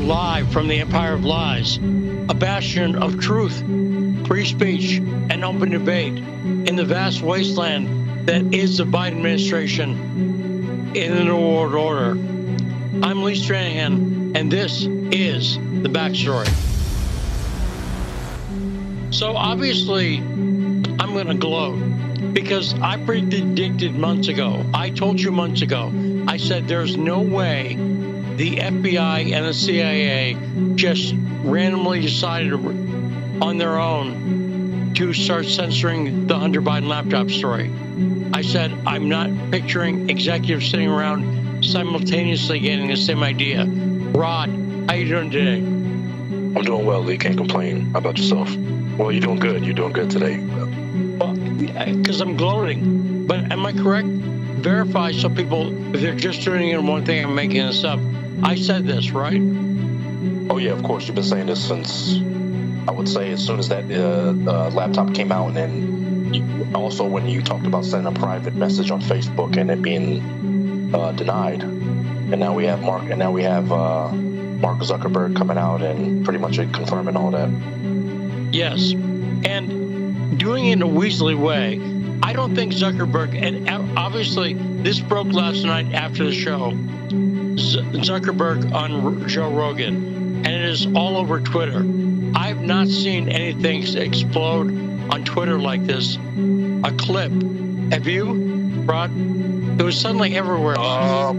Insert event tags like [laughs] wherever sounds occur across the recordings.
live from the Empire of Lies, a bastion of truth, free speech, and open debate in the vast wasteland that is the Biden administration in the New World Order. I'm Lee Stranahan, and this is the backstory. So obviously, I'm going to gloat because I predicted months ago. I told you months ago. I said there's no way the FBI and the CIA just randomly decided on their own to start censoring the Hunter Biden laptop story. I said I'm not picturing executives sitting around simultaneously getting the same idea. Rod, how you doing today? I'm doing well, Lee. Can't complain. How about yourself? Well, you're doing good. You're doing good today. Well, because I'm gloating. But am I correct? Verify so people, if they're just tuning in one thing, I'm making this up. I said this, right? Oh, yeah, of course. You've been saying this since, I would say, as soon as that uh, uh, laptop came out. And then you, also when you talked about sending a private message on Facebook and it being uh, denied. And now we have Mark, and now we have uh, Mark Zuckerberg coming out and pretty much confirming all that. Yes. And doing it in a Weasley way, I don't think Zuckerberg, and obviously this broke last night after the show, Zuckerberg on Joe Rogan, and it is all over Twitter. I've not seen anything explode on Twitter like this. A clip. Have you, Rod? It was suddenly everywhere. Uh,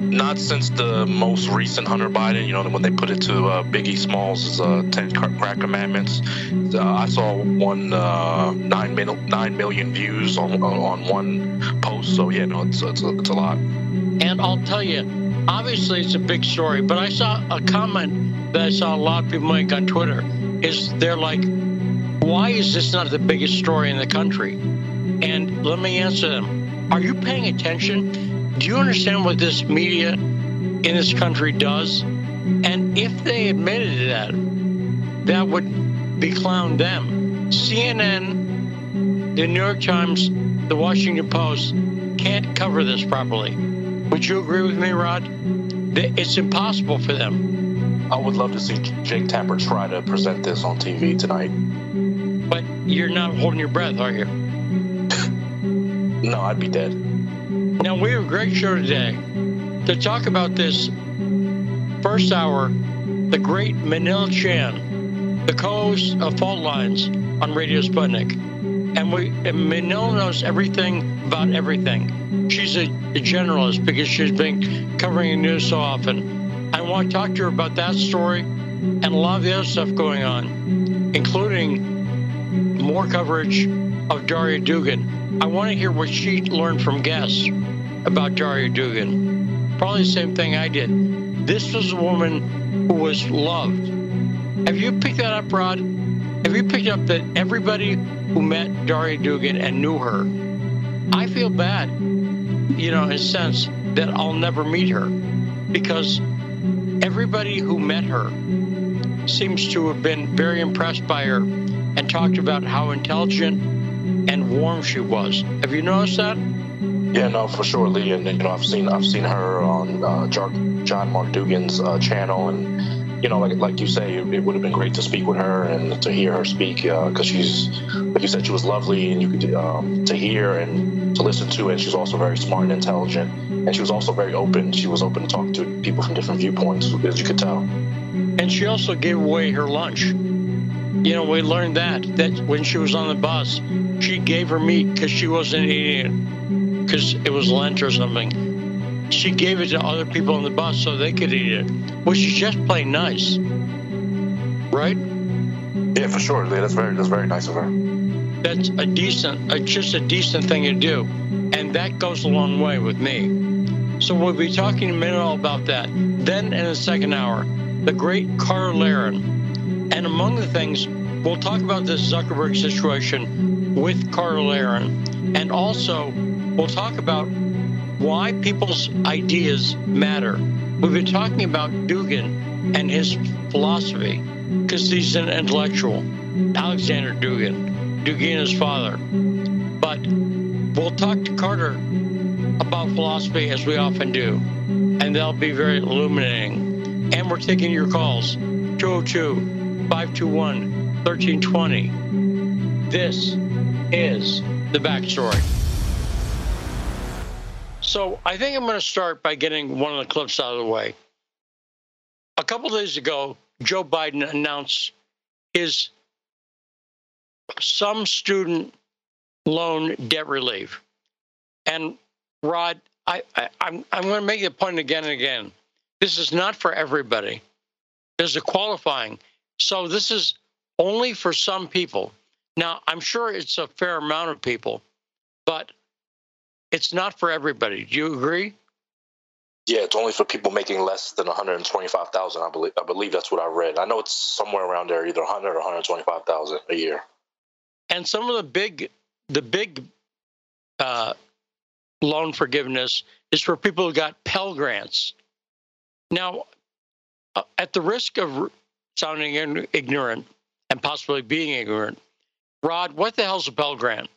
not since the most recent Hunter Biden, you know, when they put it to uh, Biggie Smalls' uh, 10 Crack Commandments. Uh, I saw one uh, nine, mil- nine million views on, on one post. So, yeah, no, it's, it's, a, it's a lot. And I'll tell you, obviously it's a big story, but I saw a comment that I saw a lot of people make on Twitter is they're like, why is this not the biggest story in the country? And let me answer them. Are you paying attention? Do you understand what this media in this country does? And if they admitted that, that would be clown them. CNN, the New York Times, the Washington Post can't cover this properly. Would you agree with me, Rod? That It's impossible for them. I would love to see Jake Tapper try to present this on TV tonight. But you're not holding your breath, are you? [laughs] no, I'd be dead. Now, we have a great show today to talk about this first hour. The great Manila Chan, the co host of Fault Lines on Radio Sputnik. And, we, and knows everything about everything. She's a, a generalist because she's been covering the news so often. I want to talk to her about that story and a lot of the other stuff going on, including more coverage of Daria Dugin. I want to hear what she learned from guests about Daria Dugin. Probably the same thing I did. This was a woman who was loved. Have you picked that up, Rod? Have you picked up that everybody who met Daria Dugin and knew her, I feel bad, you know, in a sense that I'll never meet her because everybody who met her seems to have been very impressed by her and talked about how intelligent and warm she was. Have you noticed that? Yeah, no, for sure, Lee. And you know, I've seen I've seen her on uh, John Mark Dugan's uh, channel, and you know, like like you say, it, would have been great to speak with her and to hear her speak because uh, she's like you said, she was lovely, and you could um, to hear and to listen to, and she's also very smart and intelligent, and she was also very open. She was open to talk to people from different viewpoints, as you could tell. And she also gave away her lunch. You know, we learned that that when she was on the bus, she gave her meat because she wasn't eating it because it was Lent or something. She gave it to other people on the bus so they could eat it, which is just plain nice, right? Yeah, for sure. That's very that's very nice of her. That's a decent, uh, just a decent thing to do, and that goes a long way with me. So we'll be talking a minute all about that. Then in the second hour, the great Carter Laren, and among the things we'll talk about this Zuckerberg situation with Carter Laren, and also We'll talk about why people's ideas matter. We've been talking about Dugin and his philosophy because he's an intellectual. Alexander Dugin, Dugina's father. But we'll talk to Carter about philosophy as we often do, and they'll be very illuminating. And we're taking your calls 202 521 1320. This is the backstory. So I think I'm going to start by getting one of the clips out of the way. A couple days ago, Joe Biden announced his some student loan debt relief. And Rod, I, I, I'm I'm going to make the point again and again. This is not for everybody. There's a qualifying. So this is only for some people. Now, I'm sure it's a fair amount of people, but it's not for everybody. Do you agree? Yeah, it's only for people making less than 125,000. I believe. I believe that's what I read. I know it's somewhere around there, either 100 or 125,000 a year. And some of the big, the big uh, loan forgiveness is for people who got Pell grants. Now, uh, at the risk of sounding ignorant and possibly being ignorant, Rod, what the hell's a Pell Grant?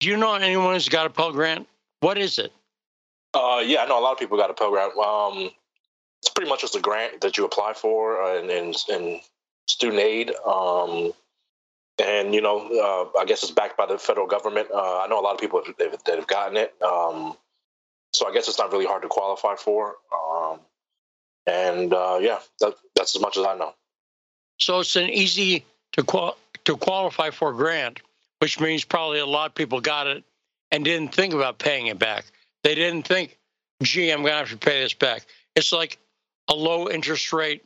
Do you know anyone who's got a Pell Grant? What is it? Uh, yeah, I know a lot of people got a Pell Grant. Um, it's pretty much just a grant that you apply for uh, in, in, in student aid. Um, and you know, uh, I guess it's backed by the federal government. Uh, I know a lot of people that have gotten it, um, so I guess it's not really hard to qualify for. Um, and uh, yeah, that, that's as much as I know. So it's an easy to qual- to qualify for grant, which means probably a lot of people got it and didn't think about paying it back. They didn't think, "Gee, I'm going to have to pay this back." It's like a low interest rate.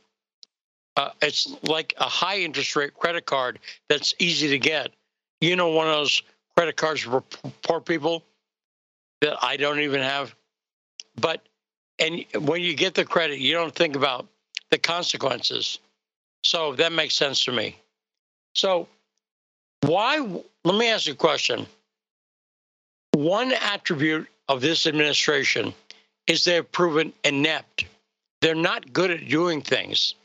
Uh, it's like a high interest rate credit card that's easy to get. You know, one of those credit cards for poor people that I don't even have. But and when you get the credit, you don't think about the consequences. So that makes sense to me. So, why? Let me ask you a question. One attribute of this administration is they've proven inept. They're not good at doing things.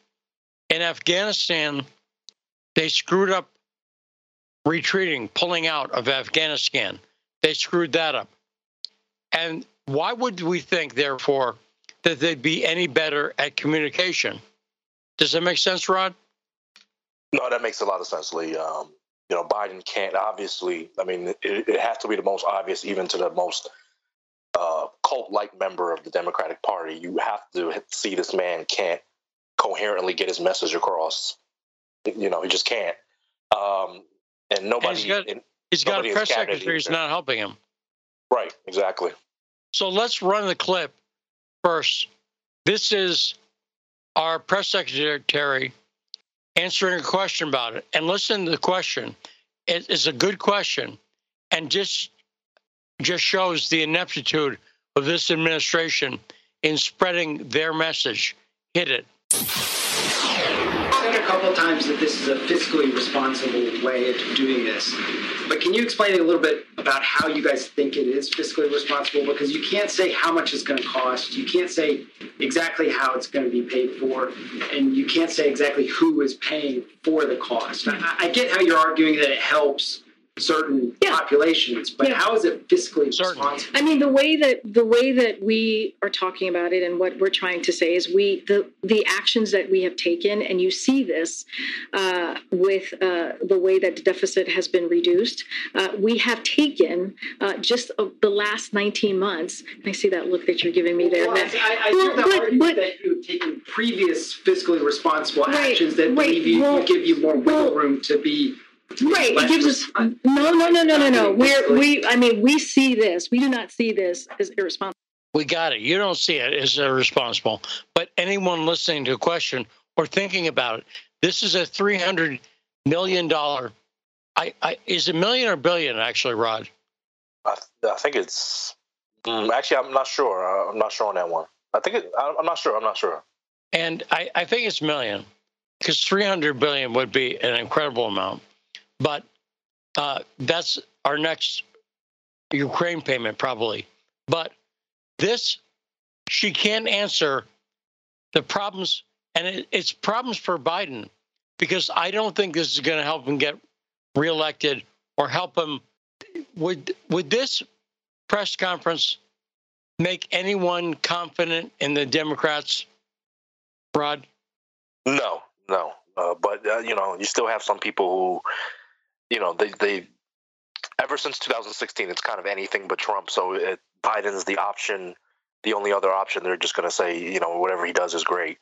In Afghanistan, they screwed up retreating, pulling out of Afghanistan. They screwed that up. And why would we think, therefore, that they'd be any better at communication? Does that make sense, Rod? No, that makes a lot of sense, Lee. Um, you know, Biden can't obviously. I mean, it, it, has to be the most obvious, even to the most uh, cult-like member of the Democratic Party. You have to see this man can't coherently get his message across. You know, he just can't. Um, and nobody. And he's got, in, he's got a press secretary who's not helping him. Right. Exactly. So let's run the clip first. This is our press secretary answering a question about it. And listen to the question. It is a good question and just just shows the ineptitude of this administration in spreading their message. Hit it couple times that this is a fiscally responsible way of doing this. But can you explain a little bit about how you guys think it is fiscally responsible? Because you can't say how much it's going to cost. You can't say exactly how it's going to be paid for. And you can't say exactly who is paying for the cost. I, I get how you're arguing that it helps certain yeah. populations, but yeah. how is it fiscally Certain. responsible? I mean, the way that the way that we are talking about it and what we're trying to say is we the the actions that we have taken, and you see this uh, with uh, the way that the deficit has been reduced. Uh, we have taken uh, just the last 19 months. I see that look that you're giving me there. Well, I, I well, the but, argument but, that you've taken previous fiscally responsible right, actions that right, leave you, well, give you more wiggle room to be Right. It gives us no, no, no, no, no, no. We're we. I mean, we see this. We do not see this as irresponsible. We got it. You don't see it as irresponsible. But anyone listening to a question or thinking about it, this is a three hundred million dollar. I, I is it million or billion actually, Rod? I, I think it's mm, actually. I'm not sure. I'm not sure on that one. I think it, I'm not sure. I'm not sure. And I, I think it's million because 300 billion would be an incredible amount. But uh, that's our next Ukraine payment, probably. But this, she can't answer the problems, and it, it's problems for Biden because I don't think this is going to help him get reelected or help him. Would would this press conference make anyone confident in the Democrats? Rod? No, no. Uh, but uh, you know, you still have some people who, you know, they they ever since 2016, it's kind of anything but Trump. So it, Biden's the option, the only other option. They're just going to say, you know, whatever he does is great.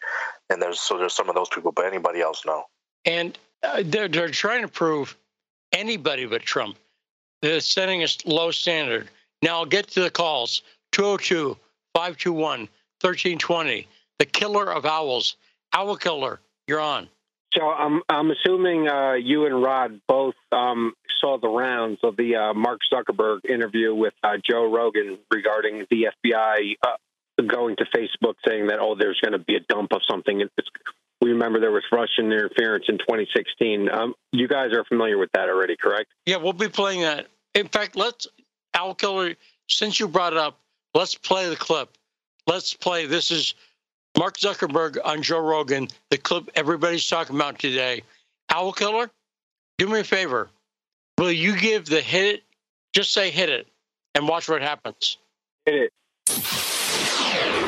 And there's so there's some of those people, but anybody else, no. And uh, they're they're trying to prove anybody but Trump. They're setting a low standard. Now I'll get to the calls 202 521 1320. The killer of owls. Owl killer, you're on. So I'm I'm assuming uh, you and Rod both um, saw the rounds of the uh, Mark Zuckerberg interview with uh, Joe Rogan regarding the FBI uh, going to Facebook saying that oh there's going to be a dump of something. It's, we remember there was Russian interference in 2016. Um, you guys are familiar with that already, correct? Yeah, we'll be playing that. In fact, let's Owl Killer. Since you brought it up, let's play the clip. Let's play. This is Mark Zuckerberg on Joe Rogan, the clip everybody's talking about today. Owl Killer, do me a favor. Will you give the hit it? Just say hit it and watch what happens. Hit it.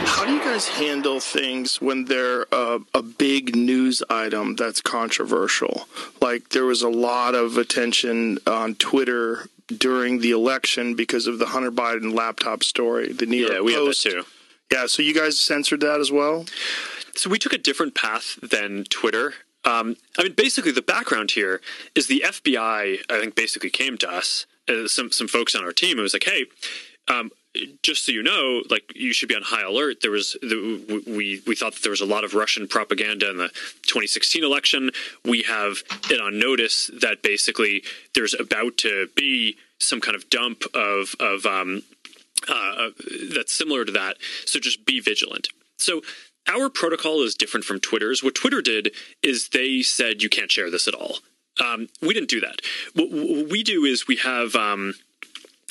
How do you guys handle things when they're a, a big news item that's controversial? Like there was a lot of attention on Twitter during the election because of the Hunter Biden laptop story. The New York yeah, we Post. had that too. Yeah, so you guys censored that as well? So we took a different path than Twitter. Um, I mean, basically, the background here is the FBI. I think basically came to us, uh, some some folks on our team. It was like, hey. Um, just so you know, like you should be on high alert. There was the, we we thought that there was a lot of Russian propaganda in the 2016 election. We have it on notice that basically there's about to be some kind of dump of of um, uh, that's similar to that. So just be vigilant. So our protocol is different from Twitter's. What Twitter did is they said you can't share this at all. Um, we didn't do that. What, what, we do is we have. Um,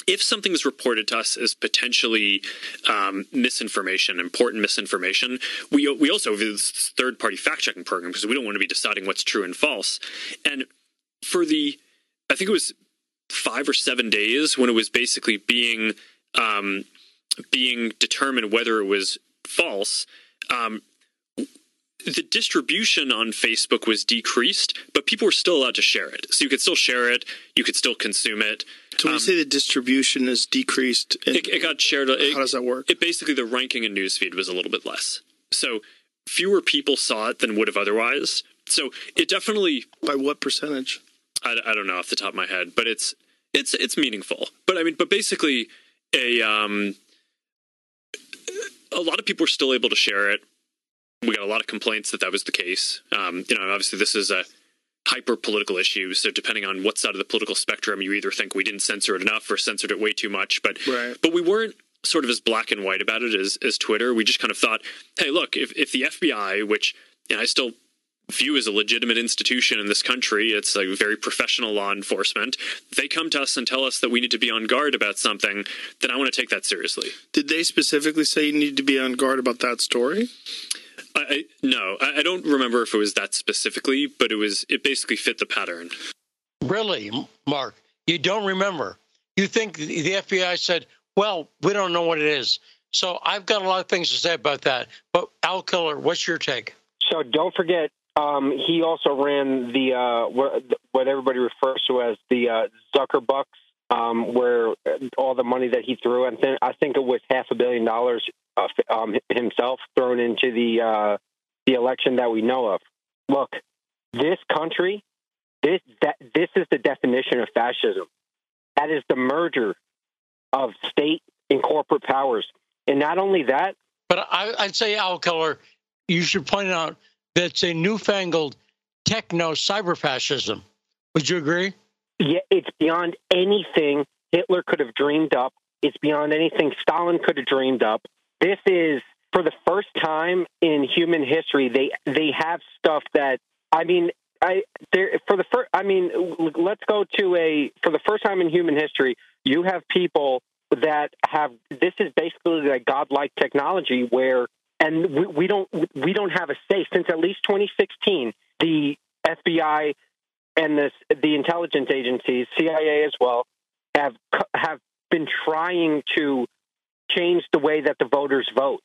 if something is reported to us as potentially um, misinformation, important misinformation, we we also have this third party fact checking program because we don't want to be deciding what's true and false. And for the, I think it was five or seven days when it was basically being um, being determined whether it was false. Um, the distribution on Facebook was decreased, but people were still allowed to share it. So you could still share it, you could still consume it. So when you say the distribution is decreased, it, it, got shared. It, how does that work? It basically the ranking in newsfeed was a little bit less. So fewer people saw it than would have otherwise. So it definitely by what percentage? I, I don't know off the top of my head, but it's it's it's meaningful. But I mean, but basically, a um, a lot of people were still able to share it. We got a lot of complaints that that was the case. Um, you know, obviously this is a hyper political issue. So depending on what side of the political spectrum, you either think we didn't censor it enough or censored it way too much. But right. but we weren't sort of as black and white about it as as Twitter. We just kind of thought, hey, look, if if the FBI, which you know, I still view as a legitimate institution in this country. It's a very professional law enforcement. They come to us and tell us that we need to be on guard about something, then I want to take that seriously. Did they specifically say you need to be on guard about that story? I, I no, I, I don't remember if it was that specifically, but it was it basically fit the pattern. Really, Mark, you don't remember? You think the FBI said, "Well, we don't know what it is." So I've got a lot of things to say about that. But Owl Killer, what's your take? So don't forget, um, he also ran the uh, what, what, everybody refers to as the uh, Zuckerbucks, um, where all the money that he threw, and th- I think it was half a billion dollars uh, um, himself thrown into the uh, the election that we know of. Look, this country, this that this is the definition of fascism. That is the merger of state and corporate powers, and not only that. But I, I'd say, Owl Killer, you should point out that's a newfangled techno cyber fascism. Would you agree? Yeah, it's beyond anything Hitler could have dreamed up. It's beyond anything Stalin could have dreamed up. This is for the first time in human history they they have stuff that I mean I there for the first I mean let's go to a for the first time in human history you have people that have this is basically a godlike technology where and we, we don't we don't have a say since at least 2016. The FBI and the the intelligence agencies, CIA as well, have have been trying to change the way that the voters vote.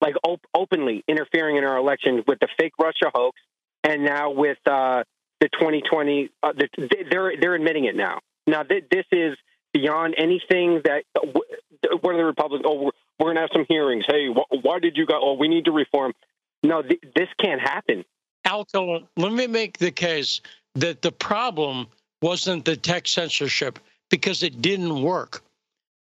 like op- openly interfering in our election with the fake Russia hoax, and now with uh, the 2020. Uh, the, they're they're admitting it now. Now th- this is beyond anything that what are the Republicans? Oh, we're, going to have some hearings. Hey, wh- why did you go? Oh, we need to reform. No, th- this can't happen. Alco, let me make the case that the problem wasn't the tech censorship because it didn't work.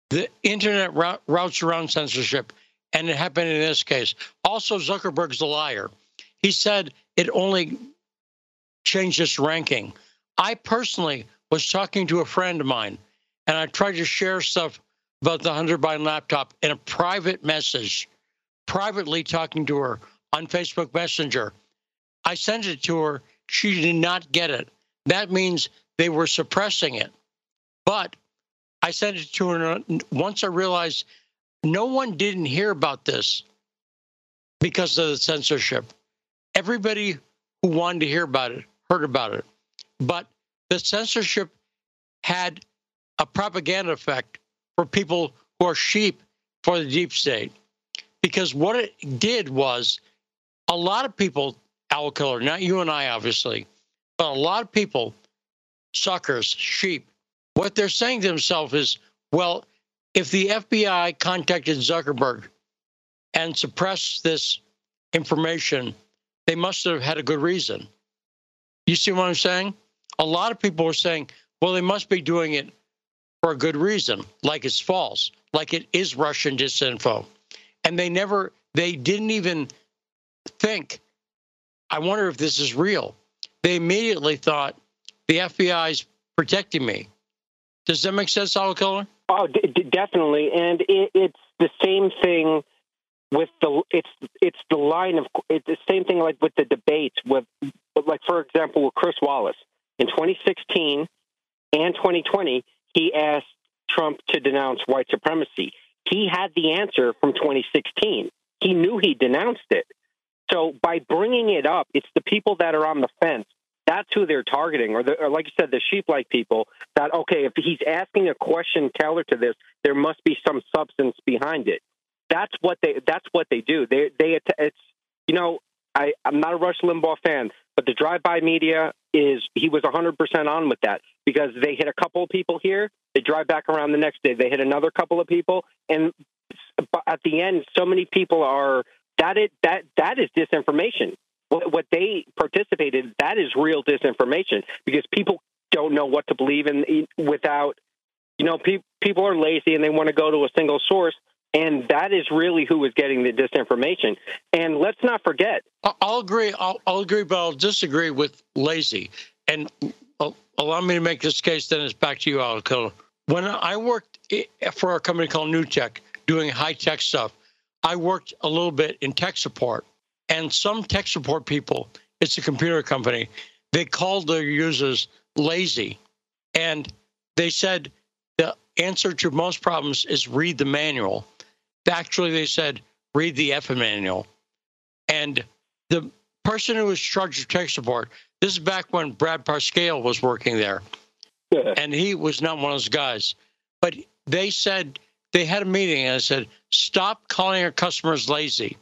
The internet routes around censorship, and it happened in this case. Also, Zuckerberg's a liar. He said it only changed its ranking. I personally was talking to a friend of mine, and I tried to share stuff about the Hunter Biden laptop in a private message, privately talking to her on Facebook Messenger. I sent it to her. She did not get it. That means they were suppressing it. But I sent it to her once I realized no one didn't hear about this because of the censorship. Everybody who wanted to hear about it heard about it. But the censorship had a propaganda effect for people who are sheep for the deep state. Because what it did was a lot of people, Owl Killer, not you and I, obviously, but a lot of people, suckers, sheep, what they're saying to themselves is, well, if the FBI contacted Zuckerberg and suppressed this information, they must have had a good reason. You see what I'm saying? A lot of people are saying, well, they must be doing it for a good reason, like it's false, like it is Russian disinfo. And they never, they didn't even think, I wonder if this is real. They immediately thought the FBI's protecting me. Does that make sense, Owl Killer? Oh, d- d- definitely. And it, it's the same thing with the it's it's the line of it's the same thing like with the debates with like for example with Chris Wallace in 2016 and 2020 he asked Trump to denounce white supremacy. He had the answer from 2016. He knew he denounced it. So by bringing it up, it's the people that are on the fence. That's who they're targeting, or, the, or like you said, the sheep-like people. That okay, if he's asking a question tailored to this, there must be some substance behind it. That's what they. That's what they do. They. They. It's. You know, I. I'm not a Rush Limbaugh fan, but the drive-by media is. He was 100 percent on with that because they hit a couple of people here. They drive back around the next day. They hit another couple of people, and at the end, so many people are that it that that is disinformation. What, what they participated that is real disinformation because people don't know what to believe in without you know pe- people are lazy and they want to go to a single source and that is really who is getting the disinformation and let's not forget i'll agree i'll, I'll agree but i'll disagree with lazy and allow me to make this case then it's back to you Alcoa. when i worked for a company called NewTek doing high tech stuff I worked a little bit in tech support, and some tech support people, it's a computer company, they called their users lazy. And they said the answer to most problems is read the manual. Actually, they said read the F manual. And the person who was charged of tech support, this is back when Brad Parscale was working there. and he was not one of those guys. But they said they had a meeting and I said, stop calling our customers lazy.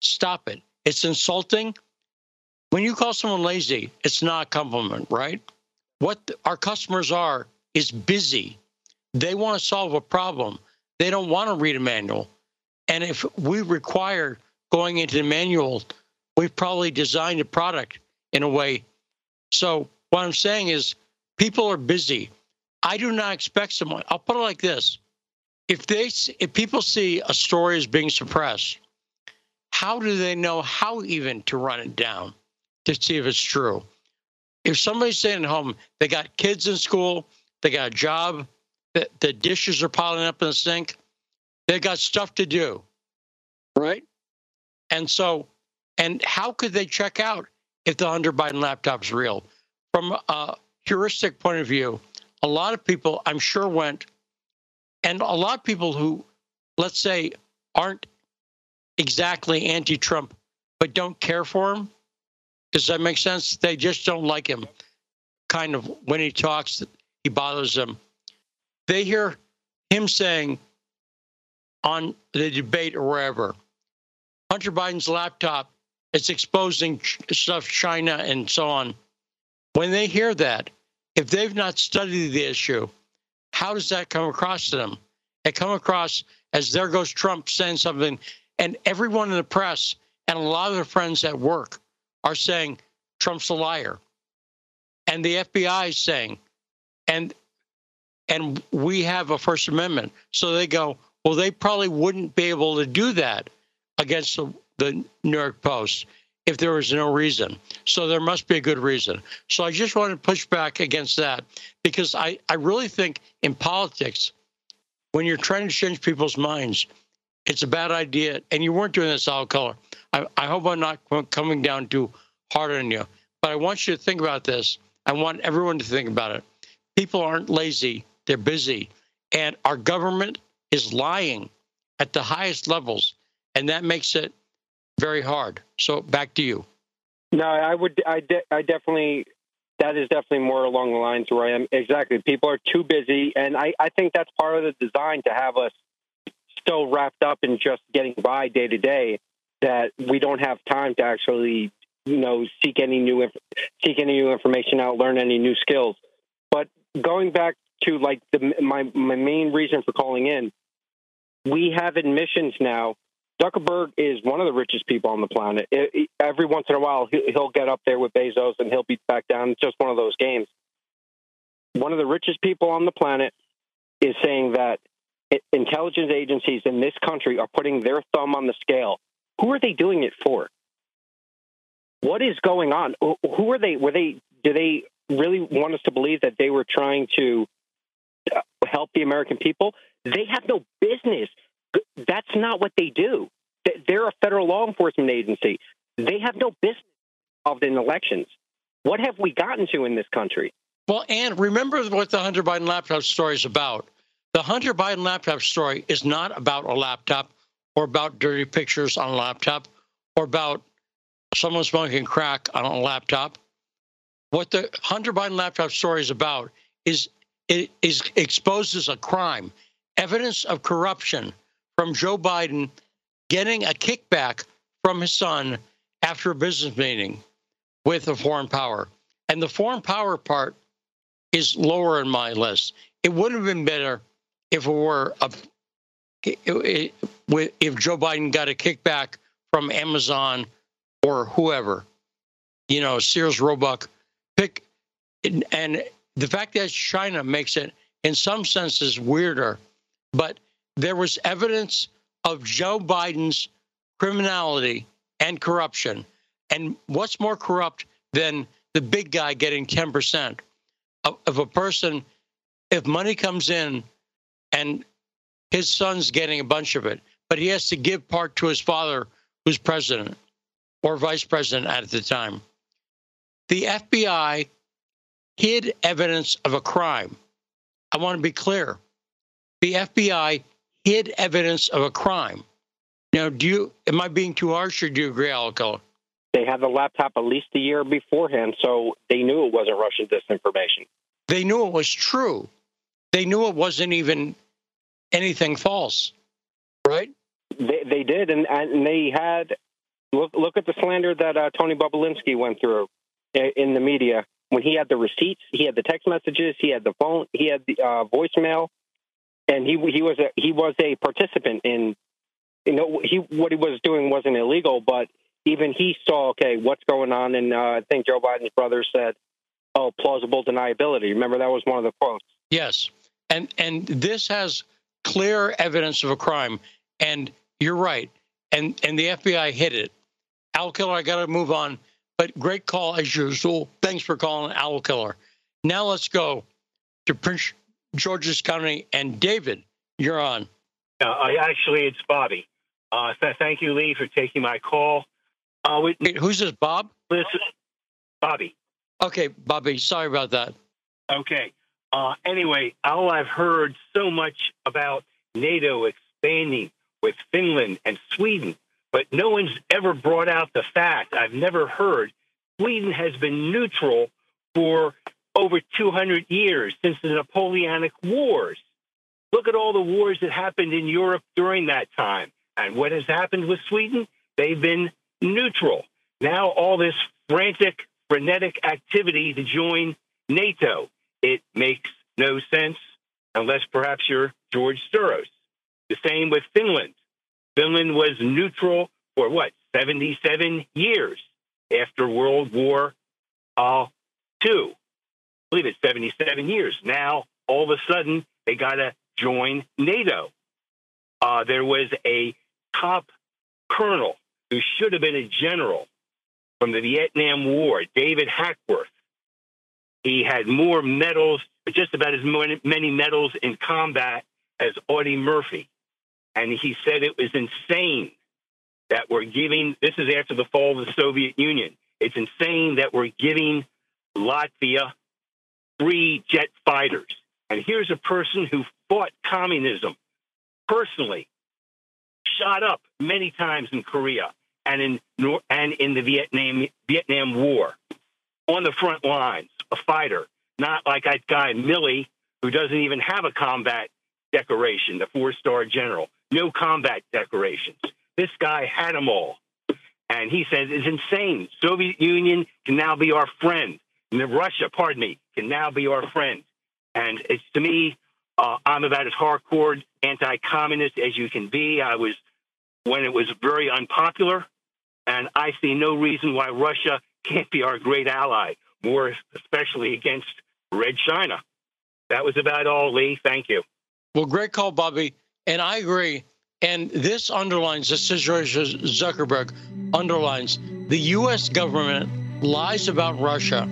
Stop it. It's insulting. When you call someone lazy, it's not a compliment, right? What our customers are is busy. They want to solve a problem. They don't want to read a manual. And if we require going into the manual, we've probably designed a product in a way. So what I'm saying is people are busy. I do not expect someone, I'll put it like this if they if people see a story is being suppressed, how do they know how even to run it down to see if it's true? If somebody's staying at home, they got kids in school, they got a job, the, the dishes are piling up in the sink, they got stuff to do, right? And so, and how could they check out if the Hunter Biden laptop is real? From a heuristic point of view, a lot of people, I'm sure, went and a lot of people who, let's say, aren't exactly anti Trump, but don't care for him, does that make sense? They just don't like him. Kind of when he talks, he bothers them. They hear him saying on the debate or wherever, Hunter Biden's laptop is exposing stuff, China and so on. When they hear that, if they've not studied the issue, how does that come across to them? It come across as there goes Trump saying something, and everyone in the press and a lot of their friends at work are saying Trump's a liar, and the FBI is saying, and and we have a First Amendment, so they go, well, they probably wouldn't be able to do that against the, the New York Post if there was no reason. So there must be a good reason. So I just want to push back against that because I, I really think in politics, when you're trying to change people's minds, it's a bad idea. And you weren't doing this, Owl Killer. I, I hope I'm not coming down too hard on you, but I want you to think about this. I want everyone to think about it. People aren't lazy, they're busy. And our government is lying at the highest levels. And that makes it very hard. So back to you. No, I would. I, de- I definitely. That is definitely more along the lines where I am. Exactly. People are too busy, and I, I think that's part of the design to have us so wrapped up in just getting by day to day that we don't have time to actually, you know, seek any new seek any new information out, learn any new skills. But going back to like the, my my main reason for calling in, we have admissions now Zuckerberg is one of the richest people on the planet. Every once in a while, he'll get up there with Bezos and he'll be back down. It's just one of those games. One of the richest people on the planet is saying that intelligence agencies in this country are putting their thumb on the scale. Who are they doing it for? What is going on? Who are they? Were they? Do they really want us to believe that they were trying to uh, help the American people? They have no business that's not what they do. They're a federal law enforcement agency. They have no business involved in elections. What have we gotten to in this country? Well, and remember what the Hunter Biden laptop story is about. The Hunter Biden laptop story is not about a laptop or about dirty pictures on a laptop or about someone smoking crack on a laptop. What the Hunter Biden laptop story is about is it is exposes a crime, evidence of corruption from Joe Biden getting a kickback from his son after a business meeting with a foreign power. And the foreign power part is lower in my list. It would have been better if it were a, if Joe Biden got a kickback from Amazon or whoever, you know, Sears Roebuck, pick, and the fact that China makes it in some senses weirder, but there was evidence of Joe Biden's criminality and corruption. And what's more corrupt than the big guy getting 10% of, of a person? If money comes in and his son's getting a bunch of it, but he has to give part to his father, who's president or vice president at the time. The FBI hid evidence of a crime. I want to be clear. The FBI hid evidence of a crime. Now, do you am I being too harsh, or do you agree, Alcoa? They had the laptop at least a year beforehand, so they knew it wasn't Russian disinformation. They knew it was true. They knew it wasn't even anything false, right? They, they did, and, and they had look look at the slander that uh, Tony Bobulinski went through in the media when he had the receipts, he had the text messages, he had the phone, he had the uh, voicemail, and he he was a he was a participant in you know he what he was doing wasn't illegal, but even he saw okay what's going on, and uh, I think Joe Biden's brother said, "Oh, plausible deniability." Remember that was one of the quotes. Yes, and and this has clear evidence of a crime, and you're right, and and the FBI hit it. Owl Killer, I got to move on, but great call as usual. Thanks for calling Owl Killer. Now let's go to Prince George's County. And David, you're on. Uh, actually, it's Bobby. Uh, th- thank you, Lee, for taking my call. Uh, Wait, who's this, Bob? Listen, Bobby. Okay, Bobby. Sorry about that. Okay. Uh, anyway, all I've heard so much about NATO expanding with Finland and Sweden, but no one's ever brought out the fact I've never heard Sweden has been neutral for over 200 years since the Napoleonic Wars. Look at all the wars that happened in Europe during that time. And what has happened with Sweden? they've been neutral. Now, all this frantic, frenetic activity to join NATO, it makes no sense unless perhaps you're George Soros. The same with Finland. Finland was neutral for what, 77 years after World War uh, II. I believe it's 77 years. Now, all of a sudden, they got to join NATO. Uh, there was a top colonel who should have been a general from the Vietnam War, David Hackworth. He had more medals, just about as many medals in combat as Audie Murphy. And he said it was insane that we're giving, this is after the fall of the Soviet Union. It's insane that we're giving Latvia three jet fighters. And here's a person who fought communism personally, shot up many times in Korea and in and in the Vietnam Vietnam War, on the front lines, a fighter, not like that guy Milley who doesn't even have a combat decoration, the four-star general, no combat decorations. This guy had them all. And he says it's insane. Soviet Union can now be our friend. Russia, pardon me, can now be our friend. And it's to me, uh, I'm about as hardcore anti-communist as you can be. I was when it was very unpopular, and I see no reason why Russia can't be our great ally, more especially against Red China. That was about all, Lee. Thank you. Well, great call, Bobby. And I agree. And this underlines, this situation Zuckerberg underlines the U.S. government lies about Russia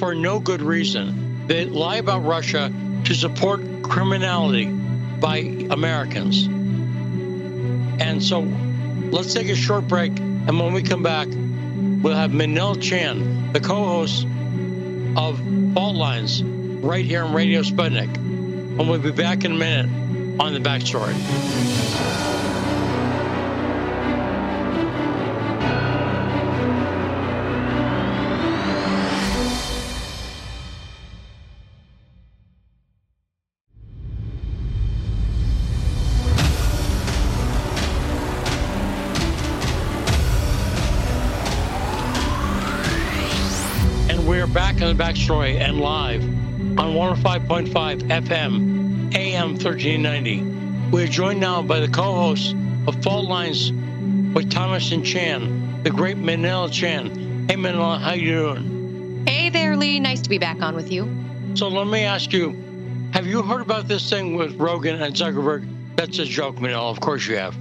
for no good reason. They lie about Russia to support criminality by Americans. And so let's take a short break. And when we come back, we'll have Manila Chan, the co host of Fault Lines, right here on Radio Sputnik. And we'll be back in a minute on the backstory. Backstory and live on 105.5 FM, AM 1390. We are joined now by the co hosts of Fault Lines with Thomas and Chan, the great Manila Chan. Hey, Manila, how you doing? Hey there, Lee. Nice to be back on with you. So let me ask you, have you heard about this thing with Rogan and Zuckerberg? That's a joke, Manila. Of course you have.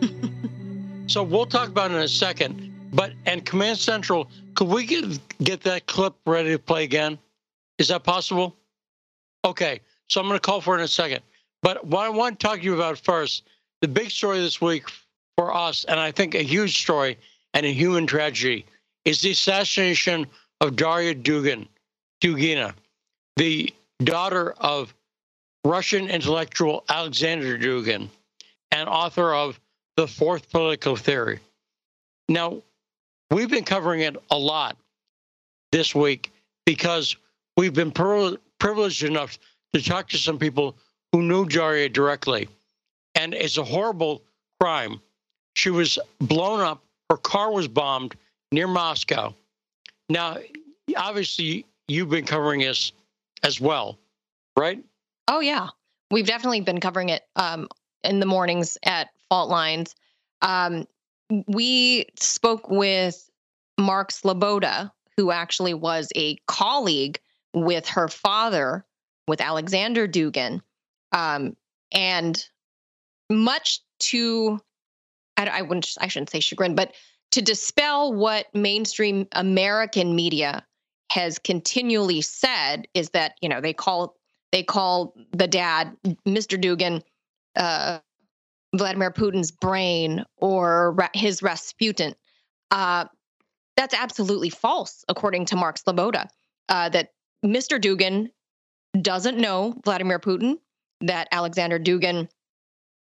[laughs] so we'll talk about it in a second. But and Command Central, could we get get that clip ready to play again? Is that possible? Okay, so I'm going to call for it in a second. But what I want to talk to you about first, the big story this week for us, and I think a huge story and a human tragedy, is the assassination of Daria Dugin, Dugina, the daughter of Russian intellectual Alexander Dugin and author of The Fourth Political Theory. Now, We've been covering it a lot this week because we've been privileged enough to talk to some people who knew Daria directly. And it's a horrible crime. She was blown up, her car was bombed near Moscow. Now, obviously, you've been covering this as well, right? Oh, yeah. We've definitely been covering it um, in the mornings at Fault Lines. Um, we spoke with Mark Sleboda, who actually was a colleague with her father, with Alexander Dugin. Um, and much to, I, I wouldn't, I shouldn't say chagrin, but to dispel what mainstream American media has continually said is that, you know, they call, they call the dad, Mr. Dugin uh, Vladimir Putin's brain or his Rasputin. Uh, that's absolutely false, according to Mark Sleboda. Uh, that Mr. Dugin doesn't know Vladimir Putin, that Alexander Dugin,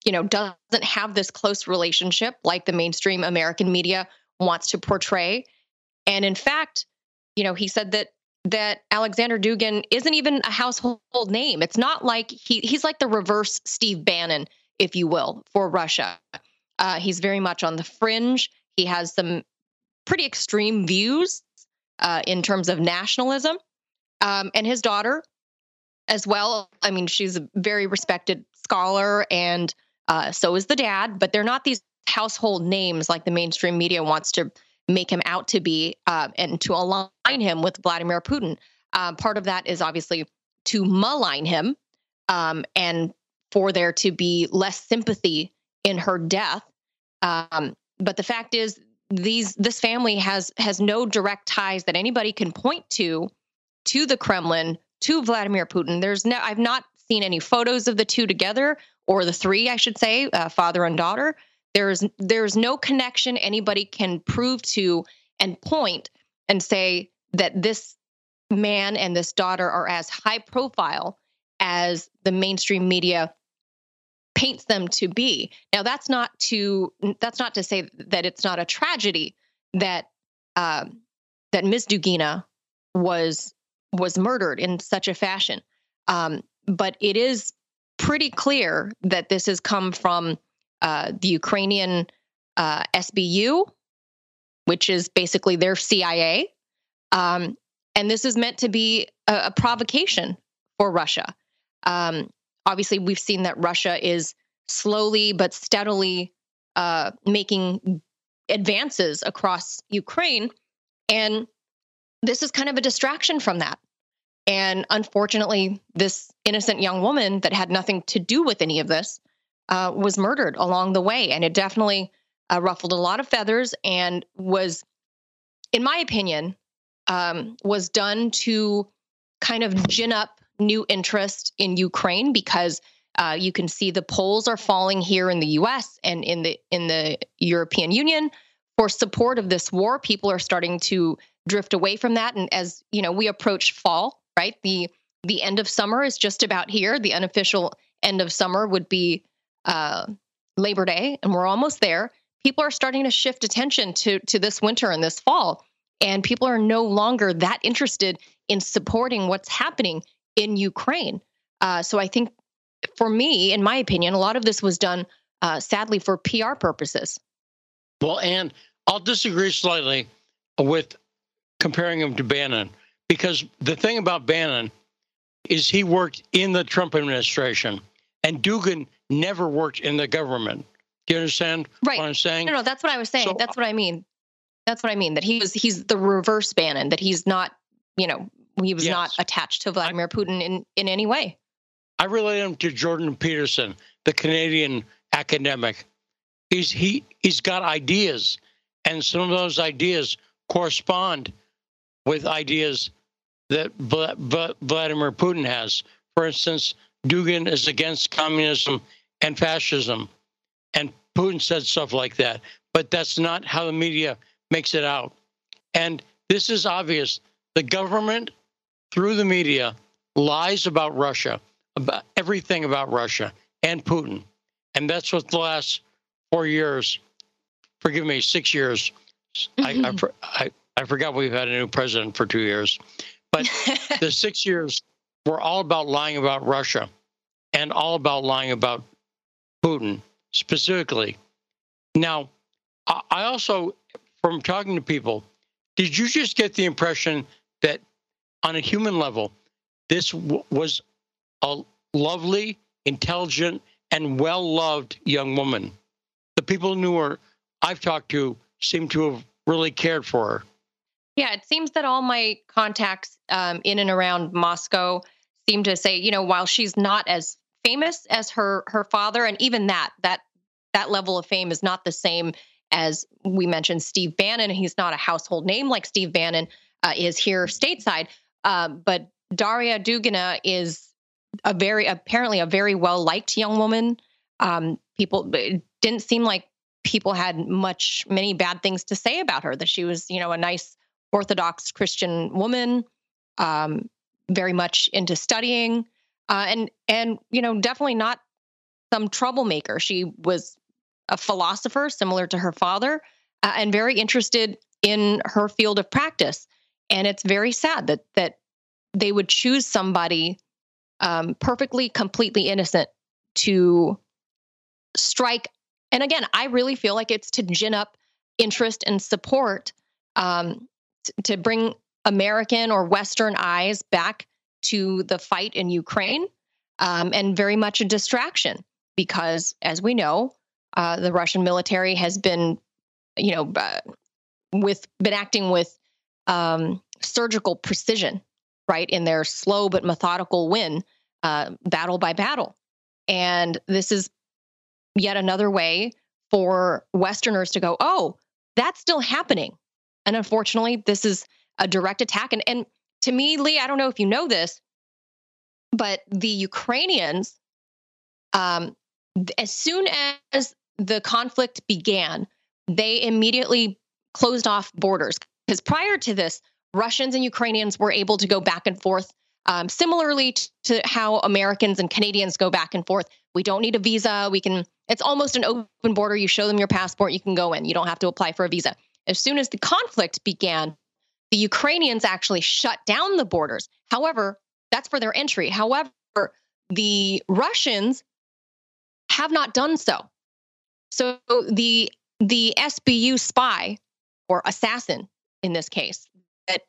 you know, doesn't have this close relationship like the mainstream American media wants to portray. And in fact, you know, he said that that Alexander Dugin isn't even a household name. It's not like he he's like the reverse Steve Bannon if you will, for Russia. Uh, he's very much on the fringe. He has some pretty extreme views uh, in terms of nationalism. Um, and his daughter, as well. I mean, she's a very respected scholar, and uh, so is the dad, but they're not these household names like the mainstream media wants to make him out to be uh, and to align him with Vladimir Putin. Uh, part of that is obviously to malign him um, and for there to be less sympathy in her death. Um, but the fact is, these this family has has no direct ties that anybody can point to to the Kremlin to Vladimir Putin. There's no I've not seen any photos of the two together or the three, I should say, uh, father and daughter. There's there's no connection anybody can prove to and point and say that this man and this daughter are as high profile as the mainstream media paints them to be. Now that's not to that's not to say that it's not a tragedy that um, that Ms. Dugina was was murdered in such a fashion. Um, but it is pretty clear that this has come from uh, the Ukrainian uh, SBU, which is basically their CIA. Um, and this is meant to be a, a provocation for Russia. Um, obviously, we've seen that Russia is slowly but steadily uh, making advances across Ukraine. And this is kind of a distraction from that. And unfortunately, this innocent young woman that had nothing to do with any of this uh, was murdered along the way. And it definitely uh, ruffled a lot of feathers and was, in my opinion, um, was done to kind of gin up new interest in Ukraine because uh, you can see the polls are falling here in the U.S. and in the in the European Union for support of this war. People are starting to drift away from that, and as you know, we approach fall. Right, the the end of summer is just about here. The unofficial end of summer would be uh, Labor Day, and we're almost there. People are starting to shift attention to to this winter and this fall, and people are no longer that interested in supporting what's happening in Ukraine. Uh, so I think, for me, in my opinion, a lot of this was done, uh, sadly, for PR purposes. Well, and I'll disagree slightly with comparing him to Bannon because the thing about Bannon is he worked in the Trump administration, and Dugin never worked in the government. Do you understand right. what I'm saying? No, no, that's what I was saying. So, that's what I mean. That's what I mean. That he was he's the reverse Bannon. That he's not, you know, he was yes. not attached to Vladimir Putin in, in any way. I relate him to Jordan Peterson, the Canadian academic. He's he he's got ideas, and some of those ideas correspond with ideas that Vladimir Putin has. For instance, Dugin is against communism and fascism, and Putin said stuff like that. But that's not how the media makes it out. And this is obvious. The government through the media lies about Russia, about everything about Russia and Putin. And that's what the last four years, forgive me, six years, mm-hmm. I, I, I, forgot we've had a new president for two years. But [laughs] the six years were all about lying about Russia and all about lying about Putin specifically. Now, I also, from talking to people, did you just get the impression on a human level, this w- was a lovely, intelligent, and well loved young woman. The people who knew her, I've talked to, seem to have really cared for her. Yeah, it seems that all my contacts um, in and around Moscow seem to say, you know, while she's not as famous as her her father, and even that that that level of fame is not the same as we mentioned Steve Bannon. He's not a household name like Steve Bannon uh, is here stateside. Um, but Daria Dugina is a very apparently a very well liked young woman. Um, people it didn't seem like people had much many bad things to say about her. That she was you know a nice Orthodox Christian woman, um, very much into studying, uh, and and you know definitely not some troublemaker. She was a philosopher similar to her father, uh, and very interested in her field of practice and it's very sad that that they would choose somebody um, perfectly, completely innocent to strike. And again, I really feel like it's to gin up interest and support um, t- to bring American or Western eyes back to the fight in Ukraine, um, and very much a distraction because, as we know, uh, the Russian military has been, you know, uh, with been acting with um, surgical precision, right, in their slow but methodical win, uh, battle by battle, and this is yet another way for Westerners to go, oh, that's still happening, and unfortunately, this is a direct attack. And and to me, Lee, I don't know if you know this, but the Ukrainians, um, as soon as the conflict began, they immediately closed off borders because prior to this, Russians and Ukrainians were able to go back and forth. Um, similarly to how Americans and Canadians go back and forth, we don't need a visa. We can. It's almost an open border. You show them your passport, you can go in. You don't have to apply for a visa. As soon as the conflict began, the Ukrainians actually shut down the borders. However, that's for their entry. However, the Russians have not done so. So the the SBU spy or assassin in this case that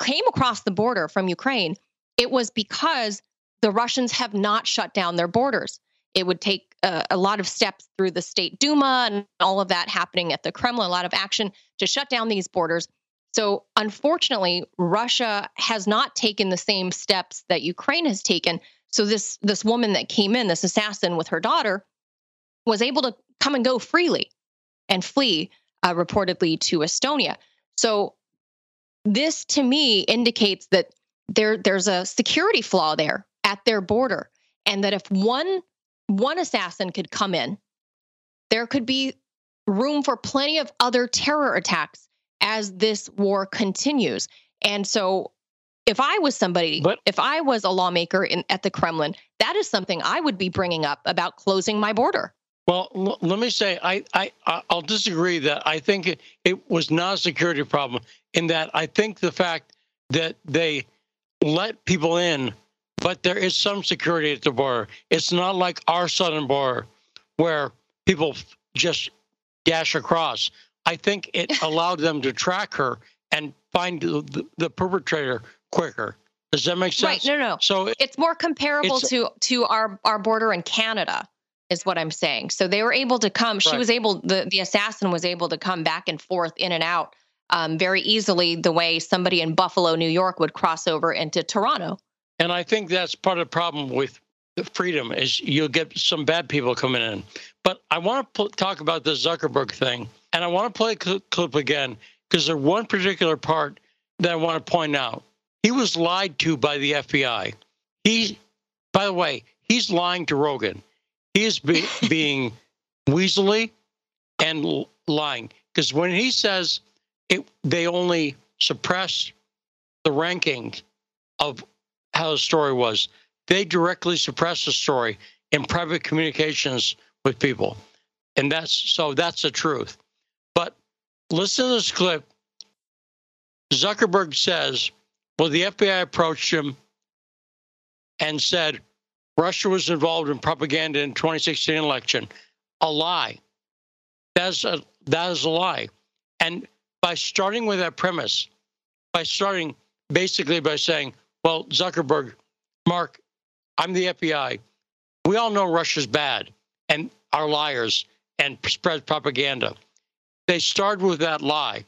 came across the border from Ukraine, it was because the Russians have not shut down their borders. It would take a, a lot of steps through the state Duma and all of that happening at the Kremlin, a lot of action to shut down these borders. So, unfortunately, Russia has not taken the same steps that Ukraine has taken. So, this this woman that came in, this assassin with her daughter, was able to come and go freely and flee, uh, reportedly to Estonia. So, this to me indicates that there there's a security flaw there at their border, and that if one one assassin could come in, there could be room for plenty of other terror attacks as this war continues. And so if I was somebody, but, if I was a lawmaker in, at the Kremlin, that is something I would be bringing up about closing my border. Well, l- let me say, I, I, I'll disagree that I think it, it was not a security problem in that I think the fact that they let people in, but there is some security at the border. It's not like our southern border where people just dash across. I think it [laughs] allowed them to track her and find the, the, perpetrator quicker. Does that make sense? Right. No, no. So it, it's more comparable it's, to to our our border in Canada, is what I'm saying. So they were able to come. She was able. The the assassin was able to come back and forth in and out um, very easily, the way somebody in Buffalo, New York, would cross over into Toronto. And I think that's part of the problem with the freedom is you'll get some bad people coming in. But I want to talk about the Zuckerberg thing and I want to play a cl- clip again because there's one particular part that I want to point out. He was lied to by the FBI. He, by the way, he's lying to Rogan. He is be- [laughs] being weaselly and lying because when he says it, they only suppressed the ranking of how the story was, they directly suppressed the story in private communications with people. And that's so that's the truth. But listen to this clip. Zuckerberg says, well, the FBI approached him and said Russia was involved in propaganda in 2016 election. A lie. That's a, that is a lie. And by starting with that premise, by starting basically by saying, well, Zuckerberg, Mark, I'm the FBI. We all know Russia's bad and are liars and spread propaganda they started with that lie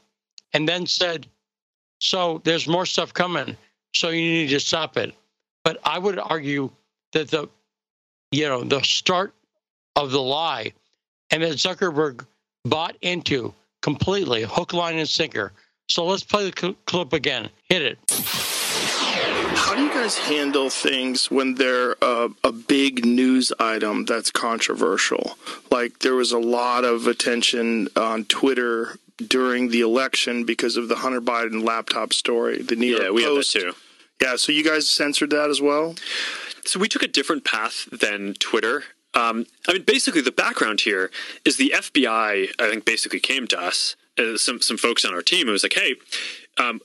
and then said, so there's more stuff coming, so you need to stop it. But I would argue that the, you know, the start of the lie and that Zuckerberg bought into completely, hook, line, and sinker. So let's play the cl- clip again. Hit it. How do you guys handle things when they're a, a, big news item that's controversial? Like there was a lot of attention on Twitter during the election because of the Hunter Biden laptop story. The New York yeah, we Post. have that too. Yeah, so you guys censored that as well. So we took a different path than Twitter. Um, I mean, basically, the background here is the FBI. I think basically came to us, uh, some some folks on our team. It was like, hey. Um,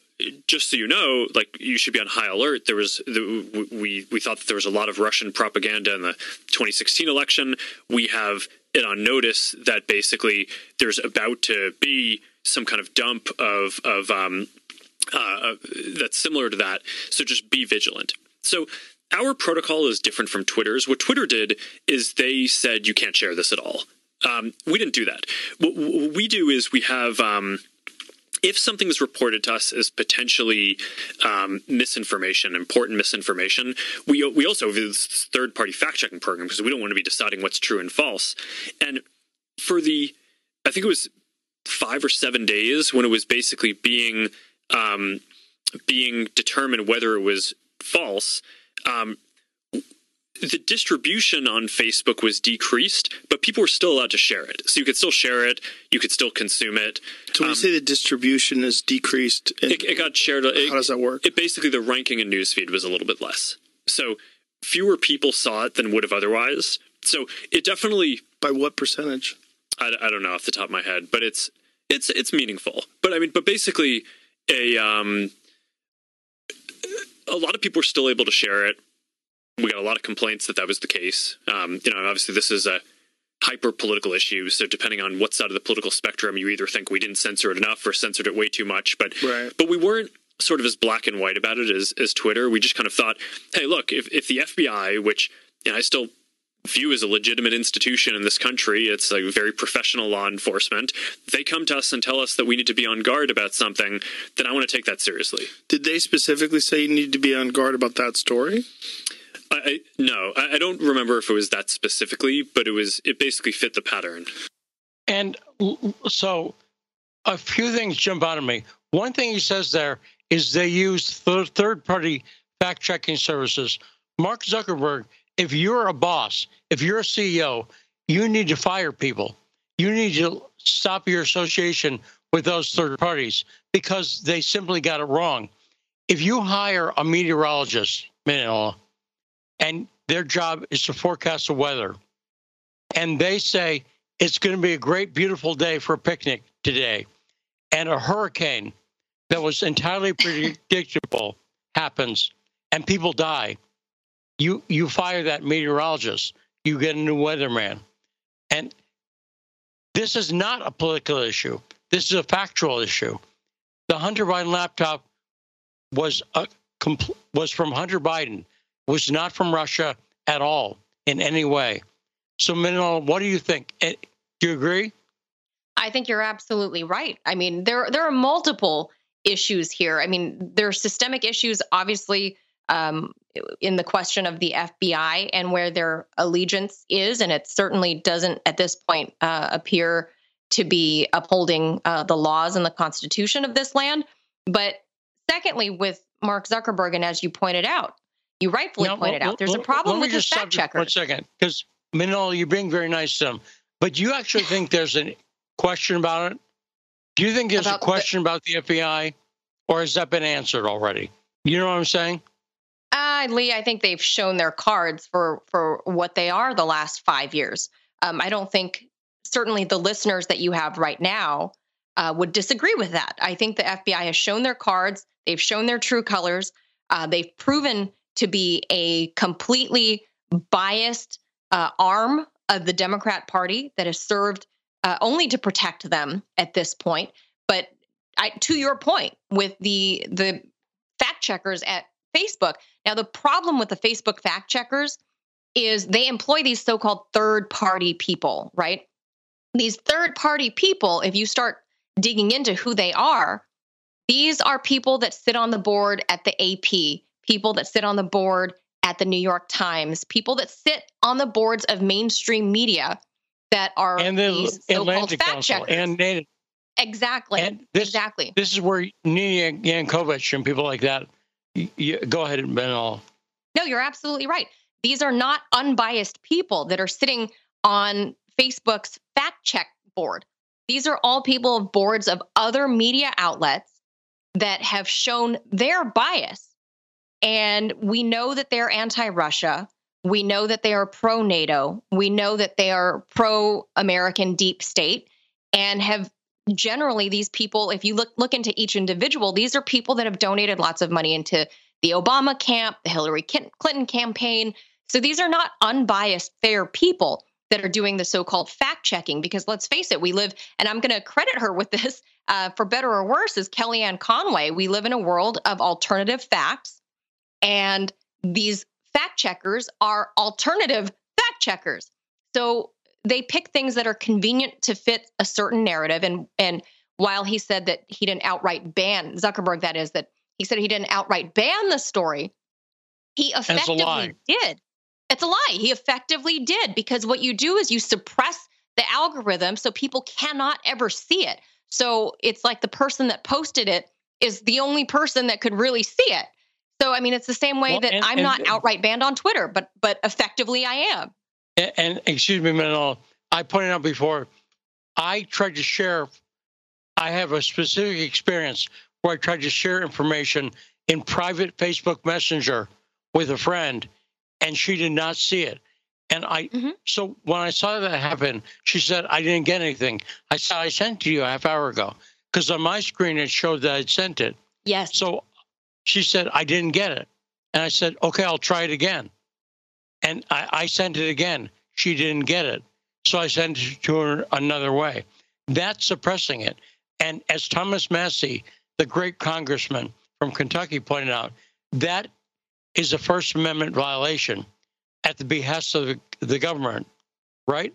just so you know, like you should be on high alert. There was the, we we thought that there was a lot of Russian propaganda in the 2016 election. We have it on notice that basically there's about to be some kind of dump of of um, uh, that's similar to that. So just be vigilant. So our protocol is different from Twitter's. What Twitter did is they said you can't share this at all. Um, we didn't do that. What, what, we do is we have. Um, if something is reported to us as potentially um, misinformation, important misinformation, we we also have this third party fact checking program because we don't want to be deciding what's true and false. And for the, I think it was five or seven days when it was basically being um, being determined whether it was false. Um, the distribution on Facebook was decreased, but people were still allowed to share it. So you could still share it, you could still consume it. So when um, you say the distribution is decreased, it, it, got shared. It, how does that work? It basically the ranking in newsfeed was a little bit less. So fewer people saw it than would have otherwise. So it definitely by what percentage? I, I don't know off the top of my head, but it's it's it's meaningful. But I mean, but basically, a um, a lot of people were still able to share it we got a lot of complaints that that was the case. Um, you know, obviously this is a hyper political issue. So depending on what side of the political spectrum, you either think we didn't censor it enough or censored it way too much. But right. but we weren't sort of as black and white about it as as Twitter. We just kind of thought, hey, look, if if the FBI, which you know, I still view as a legitimate institution in this country. It's a very professional law enforcement. They come to us and tell us that we need to be on guard about something, then I want to take that seriously. Did they specifically say you need to be on guard about that story? I, no, I, I don't remember if it was that specifically, but it was it basically fit the pattern. And so, a few things jump out at me. One thing he says there is they use th- third party fact checking services. Mark Zuckerberg, if you're a boss, if you're a CEO, you need to fire people. You need to stop your association with those third parties because they simply got it wrong. If you hire a meteorologist, and their job is to forecast the weather. And they say it's going to be a great, beautiful day for a picnic today. And a hurricane that was entirely [laughs] predictable happens and people die. You you fire that meteorologist, you get a new weatherman. And this is not a political issue. This is a factual issue. The Hunter Biden laptop was a, was from Hunter Biden was not from Russia at all in any way. So, Manila, what do you think? Eh, do you agree? I think you're absolutely right. I mean, there there are multiple issues here. I mean, there are systemic issues, obviously, um, in the question of the FBI and where their allegiance is, and it certainly doesn't at this point uh, appear to be upholding uh, the laws and the Constitution of this land. But secondly, with Mark Zuckerberg, and as you pointed out, you rightfully now, pointed well, out. There's well, a problem with his fact checker. One second, because Manila, you're being very nice to him, but do you actually think there's a question about it? Do you think there's about a question the, about the FBI, or has that been answered already? You know what I'm saying? Uh, Lee, I think they've shown their cards for for what they are the last five years. Um, I don't think certainly the listeners that you have right now uh, would disagree with that. I think the FBI has shown their cards. They've shown their true colors. Uh, they've proven to be a completely biased uh, arm of the Democrat Party that has served uh, only to protect them at this point. But I, to your point, with the the fact checkers at Facebook, now the problem with the Facebook fact checkers is they employ these so-called third party people, right? These third party people, if you start digging into who they are, these are people that sit on the board at the AP people that sit on the board at the New York Times, people that sit on the boards of mainstream media that are and the these so-called fact Council checkers. And exactly. And this, exactly. This is where Nina Jankowicz and people like that. You, go ahead and Ben all. No, you're absolutely right. These are not unbiased people that are sitting on Facebook's fact check board. These are all people of boards of other media outlets that have shown their bias and we know that they're anti Russia. We know that they are pro NATO. We know that they are pro American deep state and have generally these people if you look look into each individual these are people that have donated lots of money into the Obama camp, the Hillary Clinton campaign. So these are not unbiased fair people. that are doing the so-called fact checking because let's face it we live and i'm going to credit her with this [laughs] uh, for better or worse is kellyanne conway we live in a world of alternative facts and these fact checkers are alternative fact checkers so they pick things that are convenient to fit a certain narrative. And and while he said that he didn't outright ban Zuckerberg that is that he said he didn't outright ban the story he effectively did. It's a lie. He effectively did because what you do is you suppress the algorithm so people cannot ever see it. So it's like the person that posted it is the only person that could really see it. So i mean it's the same way well, that and, i'm and, not outright banned on twitter but but effectively i am and, and excuse me, Manila, I pointed out before, I tried to share. I have a specific experience where I tried to share information in private Facebook Messenger with a friend, and she did not see it. And I, mm-hmm. so when I saw that happen, she said, I didn't get anything. I said, I sent to you a half hour ago because on my screen it showed that I'd sent it. Yes. So she said, I didn't get it. And I said, okay, I'll try it again. And I, I sent it again. She didn't get it. So I sent it to her another way. That's suppressing it. And as Thomas Massie, the great congressman from Kentucky, pointed out, that is a First Amendment violation at the behest of the government, right?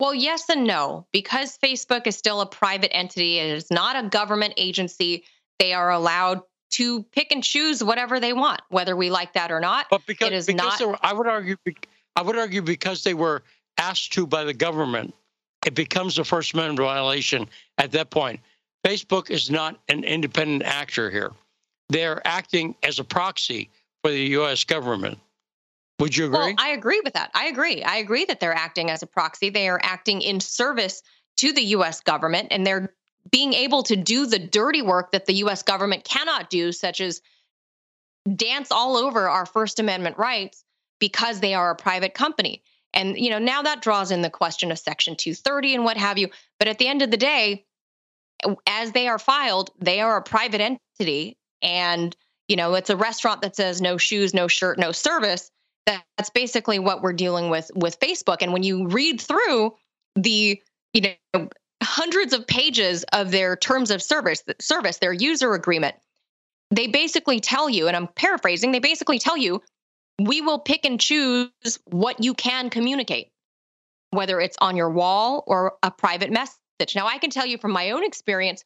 Well, yes and no. Because Facebook is still a private entity, it is not a government agency. They are allowed to pick and choose whatever they want, whether we like that or not. But because, it is because not. Were, I would argue. I would argue because they were asked to by the government, it becomes a First Amendment violation at that point. Facebook is not an independent actor here. They're acting as a proxy for the U.S. government. Would you agree? Well, I agree with that. I agree. I agree that they're acting as a proxy. They are acting in service to the U.S. government, and they're being able to do the dirty work that the U.S. government cannot do, such as dance all over our First Amendment rights because they are a private company. And you know, now that draws in the question of section 230 and what have you, but at the end of the day, as they are filed, they are a private entity and you know, it's a restaurant that says no shoes, no shirt, no service. That's basically what we're dealing with with Facebook. And when you read through the, you know, hundreds of pages of their terms of service, service, their user agreement, they basically tell you, and I'm paraphrasing, they basically tell you we will pick and choose what you can communicate, whether it's on your wall or a private message. Now, I can tell you from my own experience,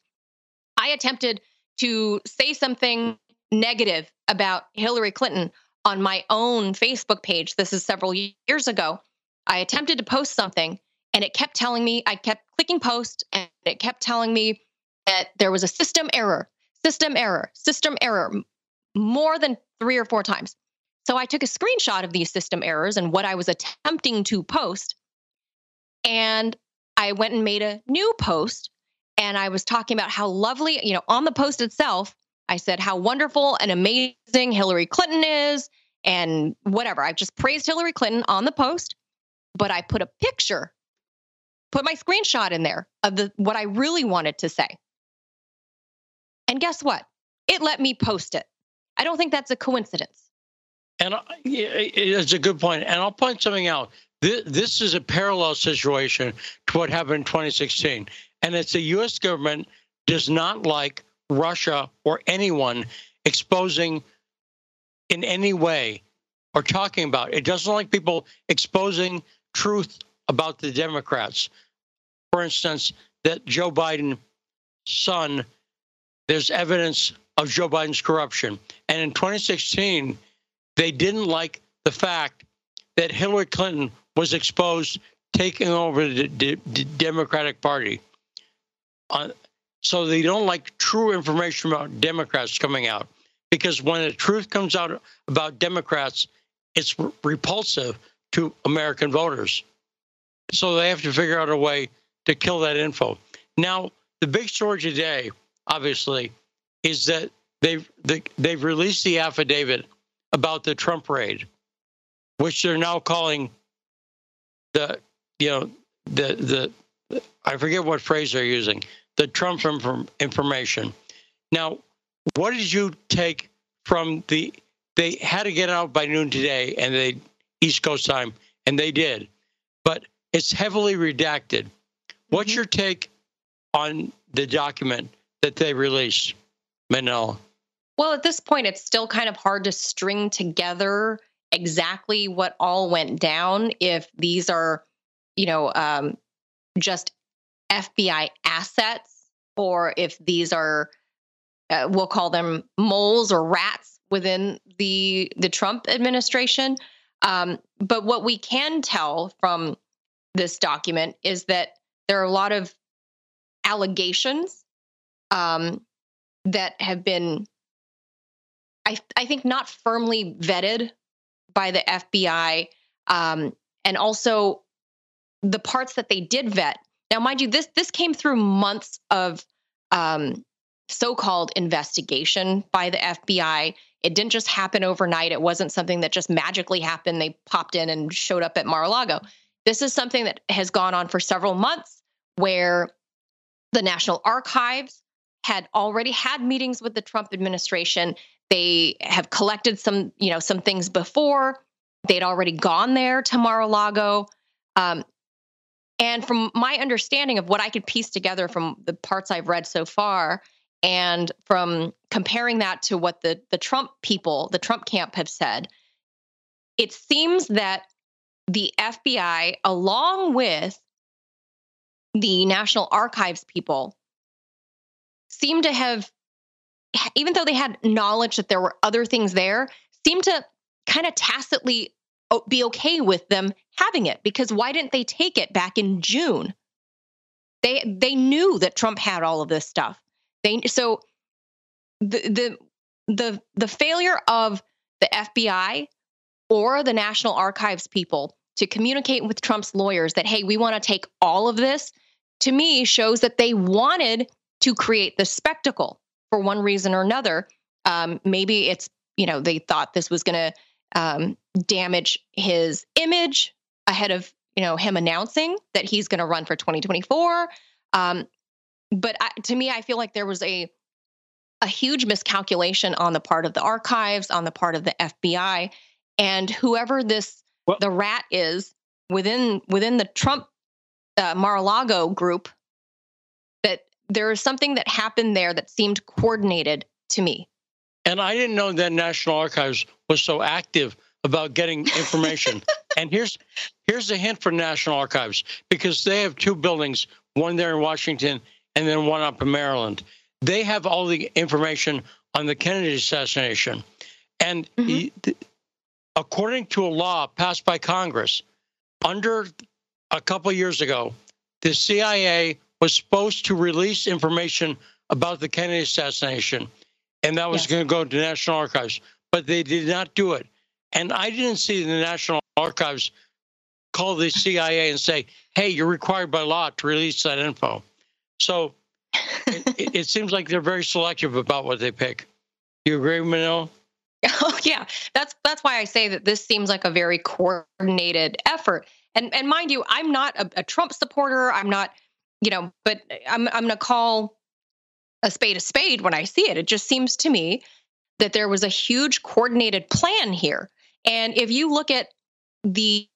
I attempted to say something negative about Hillary Clinton on my own Facebook page. This is several years ago. I attempted to post something and it kept telling me, I kept clicking post and it kept telling me that there was a system error, system error, system error more than three or four times. So I took a screenshot of these system errors and what I was attempting to post. And I went and made a new post and I was talking about how lovely, you know, on the post itself, I said how wonderful and amazing Hillary Clinton is and whatever. I just praised Hillary Clinton on the post, but I put a picture, put my screenshot in there of the what I really wanted to say. And guess what? It let me post it. I don't think that's a coincidence. And it's a good point. And I'll point something out. This is a parallel situation to what happened in 2016. And it's the U.S. government does not like Russia or anyone exposing in any way or talking about. It doesn't like people exposing truth about the Democrats. For instance, that Joe Biden's son, there's evidence of Joe Biden's corruption. And in 2016, they didn't like the fact that Hillary Clinton was exposed taking over the, Democratic Party. Uh, so they don't like true information about Democrats coming out because when the truth comes out about Democrats, it's re- repulsive to American voters. So they have to figure out a way to kill that info. Now, the big story today, obviously, is that they've they, they've released the affidavit about the Trump raid, which they're now calling the, you know, the, the, I forget what phrase they're using, the Trump inform, information. Now, what did you take from the, they had to get out by noon today and they, East Coast time, and they did. But It's heavily redacted. What's mm-hmm. your take on the document that they released, Manila? Well, at this point, it's still kind of hard to string together exactly what all went down if these are, you know, um, just FBI assets or if these are, uh, we'll call them moles or rats within the the Trump administration. Um, but what we can tell from this document is that there are a lot of allegations um, that have been, I, I think, not firmly vetted by the FBI, um, and also the parts that they did vet. Now, mind you, this this came through months of um, so-called investigation by the FBI. It didn't just happen overnight. It wasn't something that just magically happened. They popped in and showed up at Mar-a-Lago. This is something that has gone on for several months, where the National Archives had already had meetings with the Trump administration. They have collected some, you know, some things before. They'd already gone there to Mar-a-Lago. Um, and from my understanding of what I could piece together from the parts I've read so far, and from comparing that to what the the Trump people, the Trump camp have said, it seems that the FBI, along with the National Archives people, seem to have, even though they had knowledge that there were other things there, seem to kind of tacitly be okay with them having it because why didn't they take it back in June? They they knew that Trump had all of this stuff. They so the the the the failure of the FBI or the National Archives people to communicate with Trump's lawyers that hey, we want to take all of this to me shows that they wanted to create the spectacle for one reason or another. Um, maybe it's you know they thought this was going to um, damage his image ahead of you know him announcing that he's going to run for 2024. Um, but I, to me, I feel like there was a a huge miscalculation on the part of the archives, on the part of the FBI, and whoever this well, the rat is within within the Trump uh, Mar-a-Lago group. That there is something that happened there that seemed coordinated to me. And I didn't know that National Archives was so active about getting information. [laughs] and here's here's a hint for National Archives because they have two buildings, one there in Washington and then one up in Maryland. They have all the information on the Kennedy assassination. And mm-hmm. According to a law passed by Congress, under a couple years ago, the CIA was supposed to release information about the Kennedy assassination, and that was yes. going to go to National Archives, but they did not do it. And I didn't see the National Archives call the CIA and say, hey, you're required by law to release that info. So it, it, [laughs] seems like they're very selective about what they pick. You agree, Manila? [laughs] Oh yeah, that's that's why I say that this seems like a very coordinated effort. And and mind you, I'm not a, a Trump supporter. I'm not, you know, but I'm I'm going to call a spade a spade when I see it. It just seems to me that there was a huge coordinated plan here. And if you look at the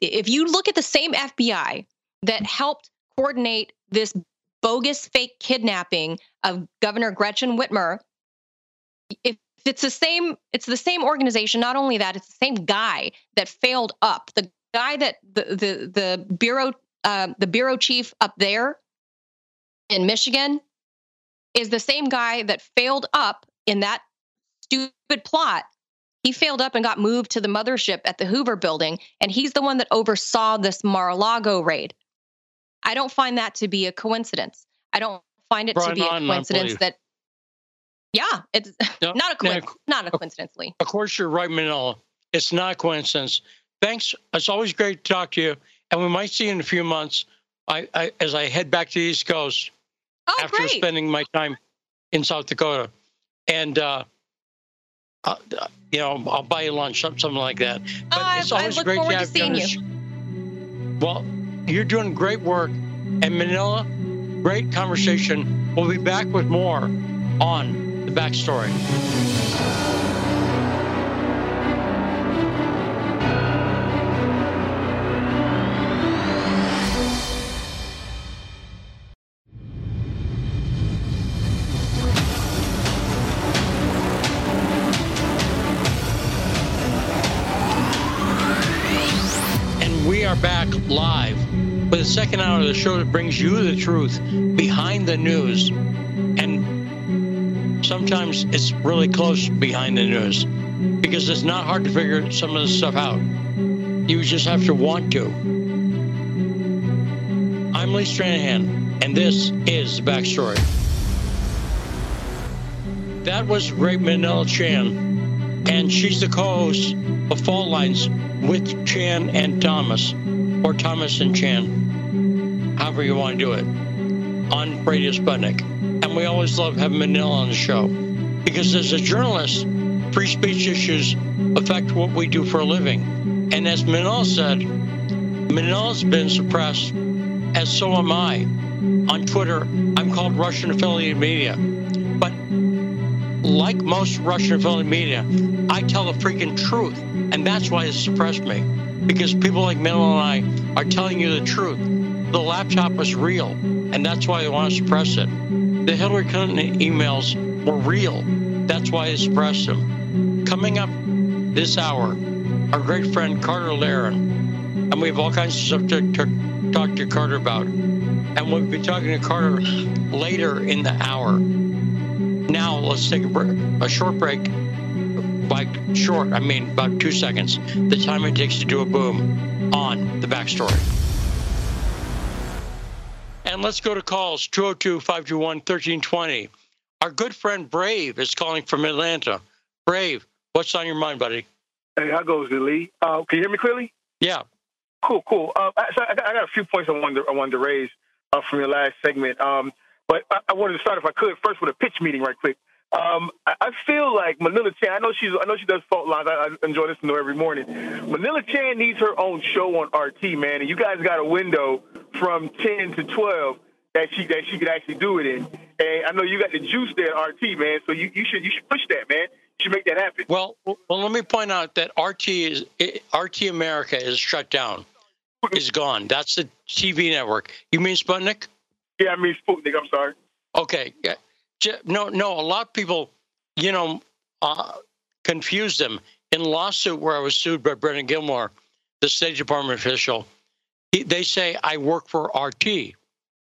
if you look at the same FBI that helped coordinate this bogus fake kidnapping of Governor Gretchen Whitmer, it's the same, it's the same organization. Not only that, it's the same guy that failed up. The guy that the the the bureau uh, the bureau chief up there in Michigan is the same guy that failed up in that stupid plot he failed up and got moved to the mothership at the Hoover building, and he's the one that oversaw this Mar a Lago raid. I don't find that to be a coincidence. I don't find it to be a coincidence that, yeah, it's no, [laughs] not a coincidence. No, not a coincidentally. Of course, you're right, Manila. It's not a coincidence. Thanks. It's always great to talk to you, and we might see you in a few months. I, I as I head back to the East Coast oh, after great. spending my time in South Dakota, and uh, uh, you know, I'll buy you lunch, something like that. But oh, it's always great to have to you. Well, you're doing great work. And Manila, great conversation. We'll be back with more on the backstory. And we are back live with the second hour of the show that brings you the truth behind the news. Sometimes it's really close behind the news because it's not hard to figure some of this stuff out. You just have to want to. I'm Lee Stranahan, and this is the backstory. That was great Manila Chan, and she's the co-host of Fault Lines with Chan and Thomas, or Thomas and Chan, however you want to do it, on Radio Sputnik. We always love having Manila on the show because as a journalist, free speech issues affect what we do for a living. And as Manila said, Manila's been suppressed, as so am I. On Twitter, I'm called Russian affiliated media. But like most Russian affiliated media, I tell the freaking truth. And that's why it suppressed me. Because people like Milo and I are telling you the truth. The laptop was real, and that's why they want to suppress it. The Hillary Clinton emails were real. That's why I suppressed them. Coming up this hour, our great friend Carter Laren. And we have all kinds of stuff to, to talk to Carter about. And we'll be talking to Carter later in the hour. Now, let's take a, break, a short break. By short, I mean about two seconds. The time it takes to do a boom on the backstory. And let's go to calls 202 521 1320. Our good friend Brave is calling from Atlanta. Brave, what's on your mind, buddy? Hey, how goes it, Lee? Uh, can you hear me clearly? Yeah. Cool, cool. Uh, so I, I, got a few points I wanted to, I wanted to raise uh, from your last segment. Um, but I, I, wanted to start, if I could, first with a pitch meeting, right quick. Um, I, I, feel like Manila Chan. I know she's. I know she does fault lines. I, I enjoy listening to her every morning. Manila Chan needs her own show on RT, man. And you guys got a window from ten to twelve that she that she could actually do it in. And I know you got the juice there RT, man. So you, you should you should push that, man. You should make that happen. Well, well, let me point out that RT is RT America is shut down. Is gone. That's the TV network. You mean Sputnik? Yeah, I mean Sputnik. I'm sorry. Okay. Yeah. No, no. A lot of people, you know, uh, confuse them. In lawsuit where I was sued by Brennan Gilmore, the State Department official, they say I work for RT.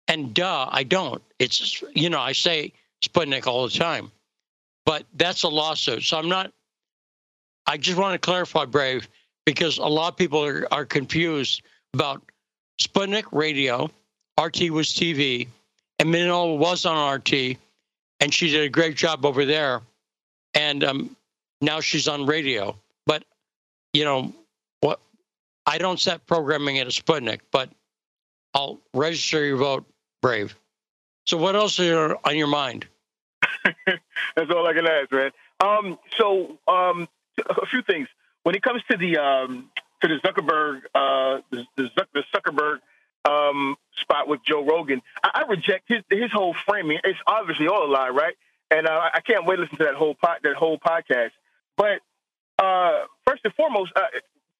And duh, I don't. It's, you know, I say Sputnik all the time, but that's a lawsuit. So I'm not, I just want to clarify, Brave, because a lot of people are, are confused about Sputnik radio, RT was TV, and Manila was on RT, and she did a great job over there. And um, now she's on radio. But, you know, I don't set programming at a Sputnik, but I'll register your vote brave. So, what else is on your mind? [laughs] That's all I can ask, man. Um, so, um, a few things. When it comes to the um, to the Zuckerberg uh, the, the, Zuckerberg um, spot with Joe Rogan, I, I, reject his his whole framing. It's obviously all a lie, right? And uh, I can't wait to listen to that whole pot that whole podcast. But uh, first and foremost, uh,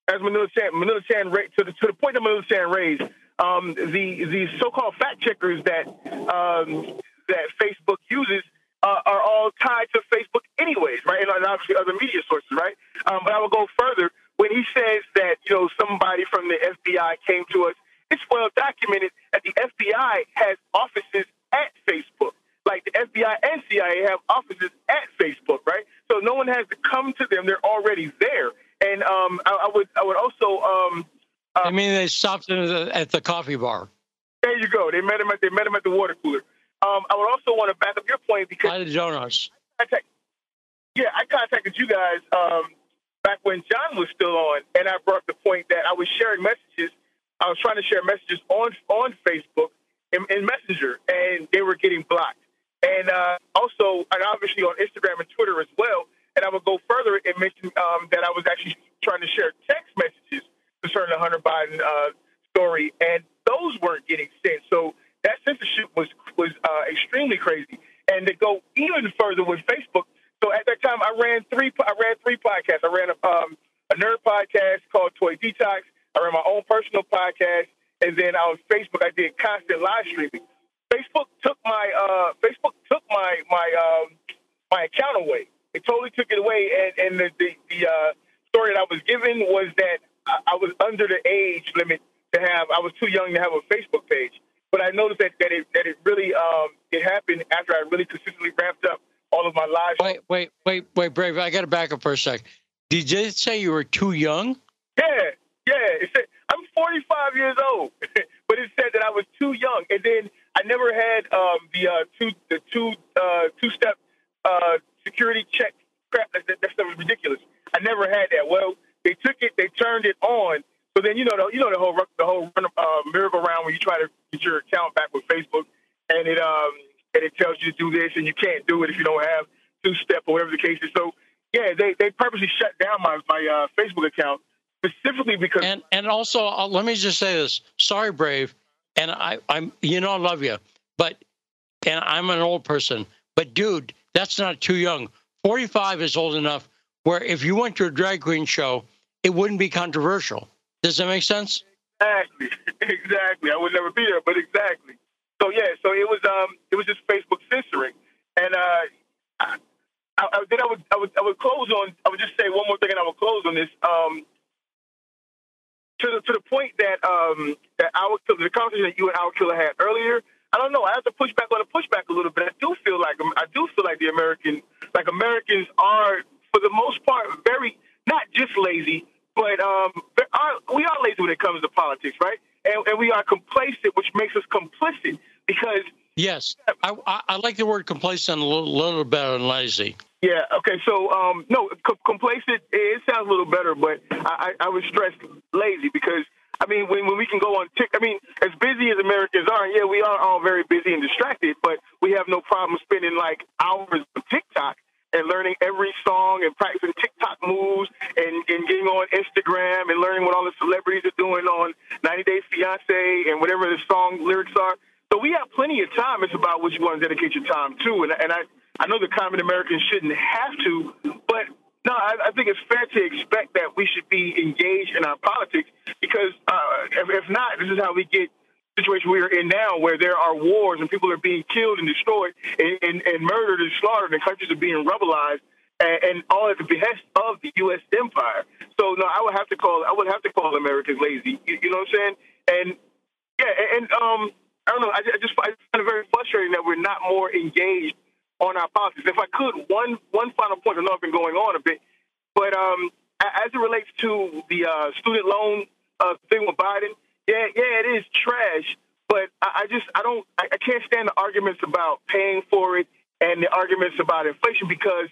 as Manila Chan, Manila Chan to the to the point that Manila Chan raised, um, the the so-called fact checkers that um, that Facebook uses uh, are all tied to Facebook anyways, right? And obviously other media sources, right? Um, but I will go further when he says that you know somebody from the FBI came to us. It's well documented that the FBI has offices at Facebook. Like the FBI and CIA have offices at Facebook, right? So no one has to come to them; they're already there. And um, I, I, would I would also um, uh, I mean, they stopped him at the, at the, coffee bar. There you go. They met him at they met him at the water cooler. Um, I would also want to back up your point because by the donuts. Contact, yeah, I contacted you guys um, back when John was still on, and I brought the point that I was sharing messages. I was trying to share messages on on Facebook and, in Messenger, and they were getting blocked. And uh, also, and obviously on Instagram and Twitter as well. And I would go further and mention um, that I was actually trying to share text messages concerning the Hunter Biden uh, story, and those weren't getting sent. So that censorship was was uh, extremely crazy. And to go even further with Facebook, so at that time I ran three I ran three podcasts. I ran a, um, a nerd podcast called Toy Detox. I ran my own personal podcast, and then on Facebook I did constant live streaming. Facebook took my uh, Facebook took my my um, my account away. It totally took it away, and and the the, the uh, story that I was given was that I was under the age limit to have. I was too young to have a Facebook page. But I noticed that, that it that it really um, it happened after I really consistently ramped up all of my lives. Wait, wait, wait, wait, Brave. I got to back up for a sec. Did it say you were too young? Yeah, yeah. It said I'm 45 years old, [laughs] but it said that I was too young, and then I never had um, the uh, two the two uh, two step uh, security check crap. That, that, that stuff was ridiculous. I never had that. Well, they took it, they turned it on. So then you know the you know the whole the whole uh, miracle round when you try to get your account back with Facebook, and it um and it tells you to do this, and you can't do it if you don't have two step or whatever the case is. So yeah, they they purposely shut down my my uh, Facebook account specifically because and and also uh, let me just say this. Sorry, Brave, and I I'm you know I love you, but and I'm an old person, but dude, that's not too young. 45 is old enough where if you went to a drag queen show, it wouldn't be controversial. Does that make sense? Exactly, [laughs] exactly. I would never be there, but exactly. So yeah, so it was um it was just Facebook censoring, and uh, I, I, then I would I would I would close on I would just say one more thing, and I would close on this. Um, to the to the point that um that our the conversation that you and Owl Killer had earlier. I don't know. I have to push back on the pushback a little bit. I do feel like I do feel like the American like Americans are for the most part very not just lazy, but um, are, we are lazy when it comes to politics, right? And, and we are complacent, which makes us complicit because. Yes, I, I like the word complacent a little, little better than lazy. Yeah. Okay. So, um, no, c- complacent. It sounds a little better, but I, I, I would stress lazy because I mean, when, when we can go on tick, I mean, as busy as Americans are, yeah, we are all very busy and distracted, but we have no problem spending like hours on TikTok and learning every song and practicing TikTok moves and, and getting on Instagram and learning what all the celebrities are doing on 90 Day Fiance and whatever the song lyrics are. So we have plenty of time. It's about what you want to dedicate your time to. And, and I, I know the common American shouldn't have to, but no, I, I think it's fair to expect that we should be engaged in our politics because uh, if, if not, this is how we get situation we are in now where there are wars and people are being killed and destroyed and, and, and murdered and slaughtered and countries are being rebelized and, and, all at the behest of the U.S. empire. So no, I would have to call I would have to call Americans lazy. You, you know what I'm saying? And yeah, and um, I don't know. I, I just find it very frustrating that we're not more engaged on our politics. If I could, one one final point. I know I've been going on a bit, but um, as it relates to the uh, student loan uh, thing with Biden yeah, yeah, it is trash. But I, I just I don't I, I can't stand the arguments about paying for it and the arguments about inflation because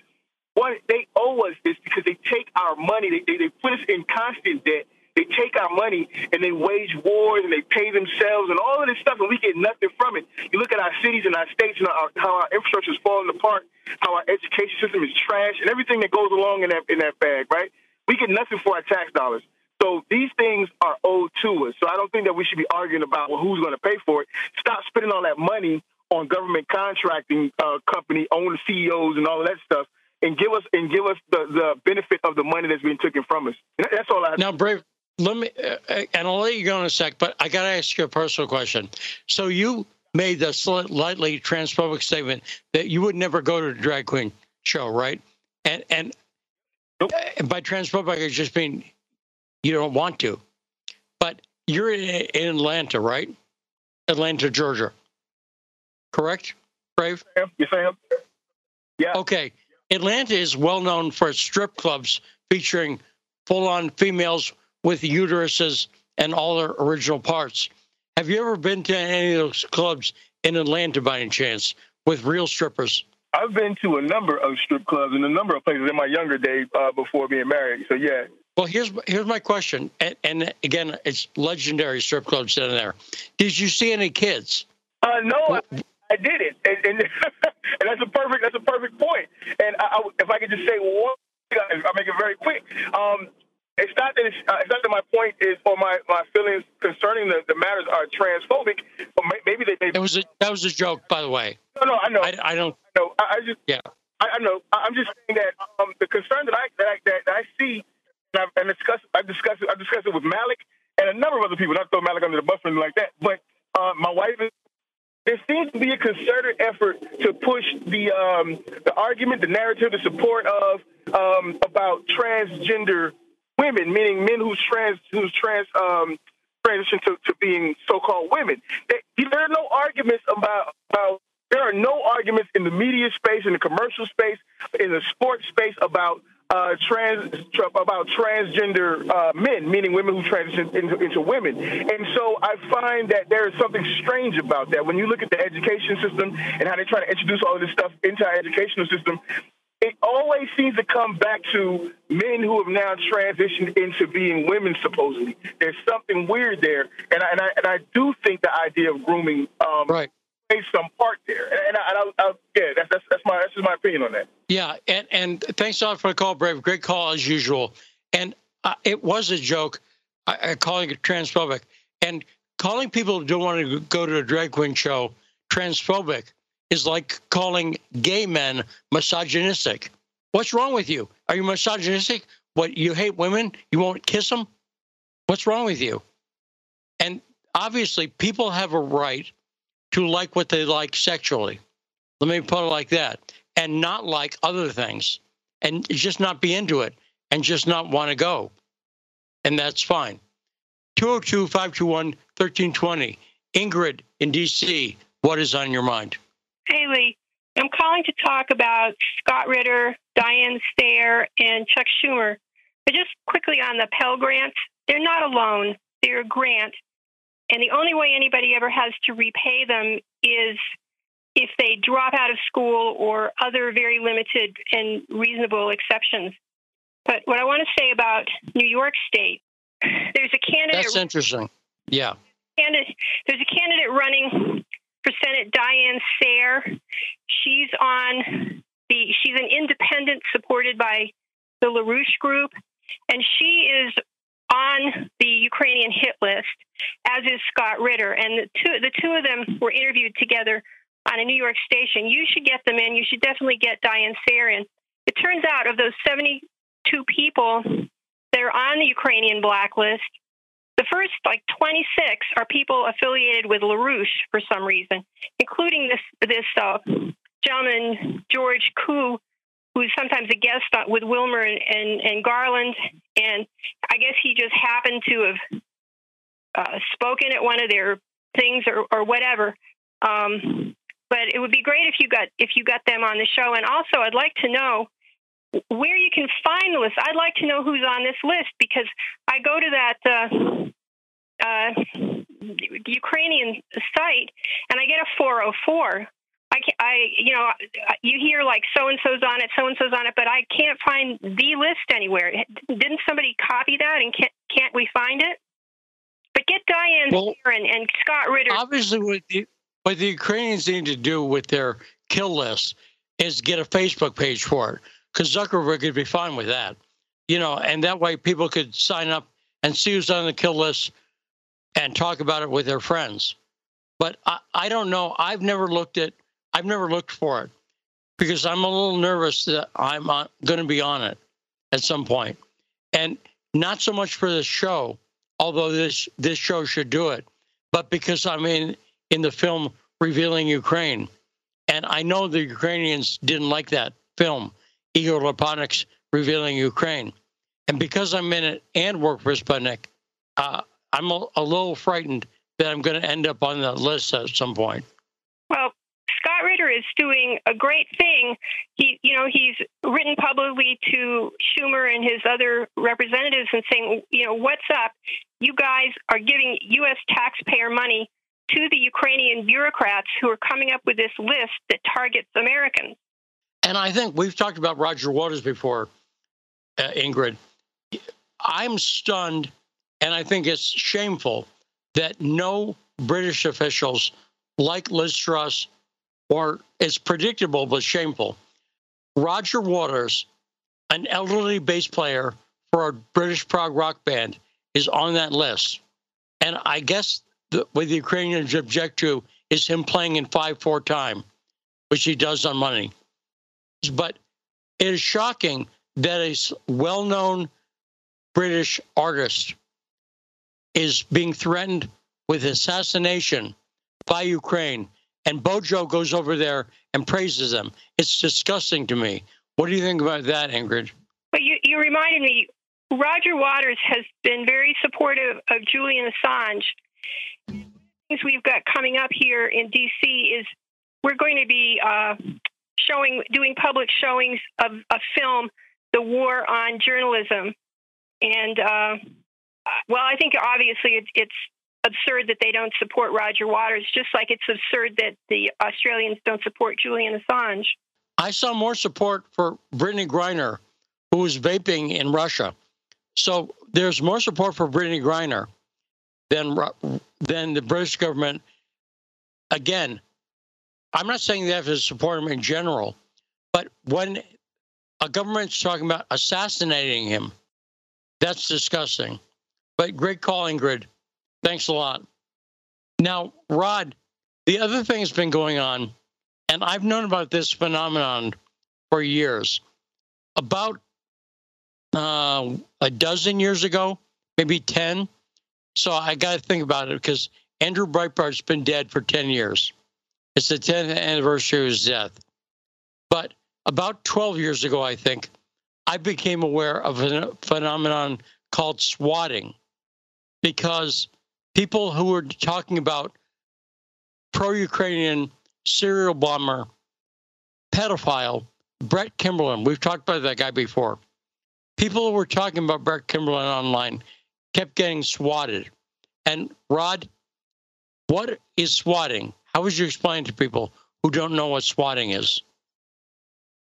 what they owe us is because they take our money, they, they, they put us in constant debt. They take our money and they wage wars and they pay themselves and all of this stuff, and we get nothing from it. You look at our cities and our states and our, how our infrastructure is falling apart, how our education system is trash, and everything that goes along in that in that bag, right? We get nothing for our tax dollars. So these things are owed to us. So I don't think that we should be arguing about well, who's going to pay for it. Stop spending all that money on government contracting uh, company, own CEOs, and all of that stuff, and give us and give us the, the benefit of the money that's being taken from us. That's all I. Have. Now, Brave, let me, uh, uh, and I'll let you go in a sec, but I got to ask you a personal question. So you made the slightly transphobic statement that you would never go to a drag queen show, right? And and, nope. and by transphobic, I just mean you don't want to. But you're in, Atlanta, right? Atlanta, Georgia. Correct, Brave? Yes, I am. Yeah. Okay. Atlanta is well known for its strip clubs featuring full on females with uteruses and all their original parts. Have you ever been to any of those clubs in Atlanta by any chance with real strippers? I've been to a number of strip clubs in a number of places in my younger days uh, before being married. So, yeah, well, here's here's my question, and, and, again, it's legendary strip clubs down there. Did you see any kids? Uh, no, I, I didn't, and, and, [laughs] and, that's a perfect that's a perfect point. And I, I, if I could just say one, I'll make it very quick. Um, it's not that it's, uh, it's, not that my point is or my, my feelings concerning the, the matters are transphobic, but maybe they. Maybe, it was a, that was a joke, by the way. No, no, I know. I, I don't. No, I, I just. Yeah. I, I know. I'm just saying that um, the concern that I that I, that I see and I've and discussed, I discussed it, I discussed it with Malik and a number of other people. Not throw Malik under the bus or anything like that, but uh, my wife is. There seems to be a concerted effort to push the um, the argument, the narrative, the support of um, about transgender women, meaning men who's trans, who's trans, um, transition to, to being so-called women. There are no arguments about, about there are no arguments in the media space, in the commercial space, in the sports space about uh, trans about transgender uh, men, meaning women who transition into, into, women. And so I find that there is something strange about that. When you look at the education system and how they try to introduce all of this stuff into our educational system, it always seems to come back to men who have now transitioned into being women. Supposedly, there's something weird there, and I, and I, and I do think the idea of grooming um, right some part there. And, I, and I, I, yeah, that's, that's that's my that's just my opinion on that. Yeah, and and thanks a lot for the call, Brave. Great call as usual. And uh, it was a joke, uh, calling it transphobic, and calling people who don't want to go to a drag queen show transphobic is like calling gay men misogynistic. What's wrong with you? Are you misogynistic? What you hate women? You won't kiss them? What's wrong with you? And obviously, people have a right to like what they like sexually. Let me put it like that, and not like other things, and just not be into it, and just not want to go. And that's fine. 202 521 1320. Ingrid in DC, what is on your mind? Haley, I'm calling to talk about Scott Ritter, Diane Sare, and Chuck Schumer. But just quickly on the Pell Grants, they're not alone. They're a grant and the only way anybody ever has to repay them is if they drop out of school or other very limited and reasonable exceptions. But what I want to say about New York State, [sighs] there's a candidate. That's interesting. Yeah. Candidate, there's a candidate running for Senate, Diane Sare. She's on the. She's an independent supported by the LaRouche Group, and she is on the Ukrainian hit list, as is Scott Ritter. And the two, the two of them were interviewed together on a New York station. You should get them in. You should definitely get Diane Sare in. It turns out of those 72 people that are on the Ukrainian blacklist, the first like 26 are people affiliated with LaRouche for some reason, including this this uh, gentleman George Koo, who's sometimes a guest with Wilmer and, and, and, Garland. And I guess he just happened to have uh, spoken at one of their things or, or whatever. Um, but it would be great if you got if you got them on the show. And also, I'd like to know where you can find the list. I'd like to know who's on this list because I go to that uh, uh, Ukrainian site and I get a 404 I, you know, you hear like so and so's on it, so and so's on it, but I can't find the list anywhere. Didn't somebody copy that, and can't can't we find it? But get Diane well, and, and Scott Ritter. Obviously, what the, what the Ukrainians need to do with their kill list is get a Facebook page for it, because Zuckerberg could be fine with that, you know, and that way people could sign up and see who's on the kill list and talk about it with their friends. But I, I don't know. I've never looked at I've never looked for it because I'm a little nervous that I'm going to be on it at some point. And not so much for this show, although this this show should do it, but because I'm in in the film revealing Ukraine, and I know the Ukrainians didn't like that film, Igor Lopatonok's revealing Ukraine, and because I'm in it and work for Sputnik, uh, I'm a, a little frightened that I'm going to end up on that list at some point. Is doing a great thing. He, you know, he's written publicly to Schumer and his other representatives and saying, you know, what's up? You guys are giving U.S. taxpayer money to the Ukrainian bureaucrats who are coming up with this list that targets Americans. And I think we've talked about Roger Waters before, uh, Ingrid. I'm stunned, and I think it's shameful that no British officials like Liz Truss or it's predictable but shameful. Roger Waters, an elderly bass player for a British prog rock band, is on that list. And I guess the, what the Ukrainians object to is him playing in 5 4 time, which he does on money. But it is shocking that a well known British artist is being threatened with assassination by Ukraine and Bojo goes over there and praises them. It's disgusting to me. What do you think about that, Ingrid? But you, you reminded me Roger Waters has been very supportive of Julian Assange. Things we've got coming up here in D.C. is we're going to be uh, showing, doing public showings of a film, "The War on Journalism," and uh, well, I think obviously it, it's absurd that they don't support Roger Waters, just like it's absurd that the Australians don't support Julian Assange. I saw more support for Brittney Griner, who was vaping in Russia. So there's more support for Brittney Griner than than the British government. Again, I'm not saying they have to support him in general, but when a government's talking about assassinating him, that's disgusting. But great call, Ingrid. Thanks a lot. Now, Rod, the other thing that's been going on, and I've known about this phenomenon for years. About uh, a dozen years ago, maybe 10. So I got to think about it because Andrew Breitbart's been dead for 10 years. It's the 10th anniversary of his death. But about 12 years ago, I think, I became aware of a phenomenon called swatting because people who were talking about pro Ukrainian serial bomber, pedophile, Brett Kimberlin, we've talked about that guy before. People who were talking about Brett Kimberlin online kept getting swatted. And Rod, what is swatting? How would you explain to people who don't know what swatting is?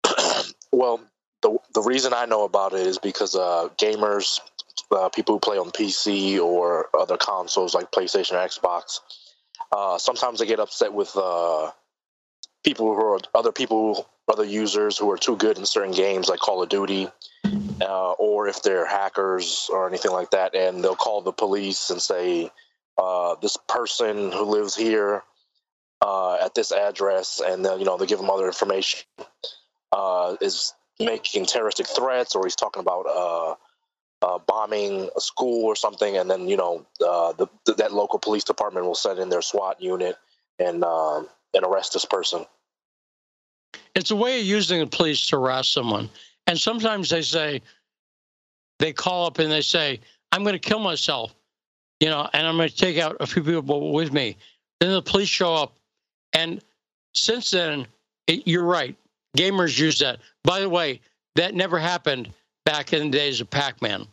[clears throat] well, the the reason I know about it is because uh, gamers, uh, people who play on PC or other consoles like PlayStation or Xbox, uh, sometimes they get upset with uh, people who are other people, other users who are too good in certain games like Call of Duty, uh, or if they're hackers or anything like that, and they'll call the police and say, uh, "This person who lives here at this address," and then you know they give them other information is making terroristic threats or he's talking about uh, uh, bombing a school or something, and then you know uh, the, that local police department will send in their SWAT unit and um, and arrest this person. It's a way of using the police to arrest someone, and sometimes they say they call up and they say, "I'm going to kill myself," you know, and I'm going to take out a few people with me. Then the police show up, and since then, it, you're right. Gamers use that. By the way, that never happened back in the days of Pac Man.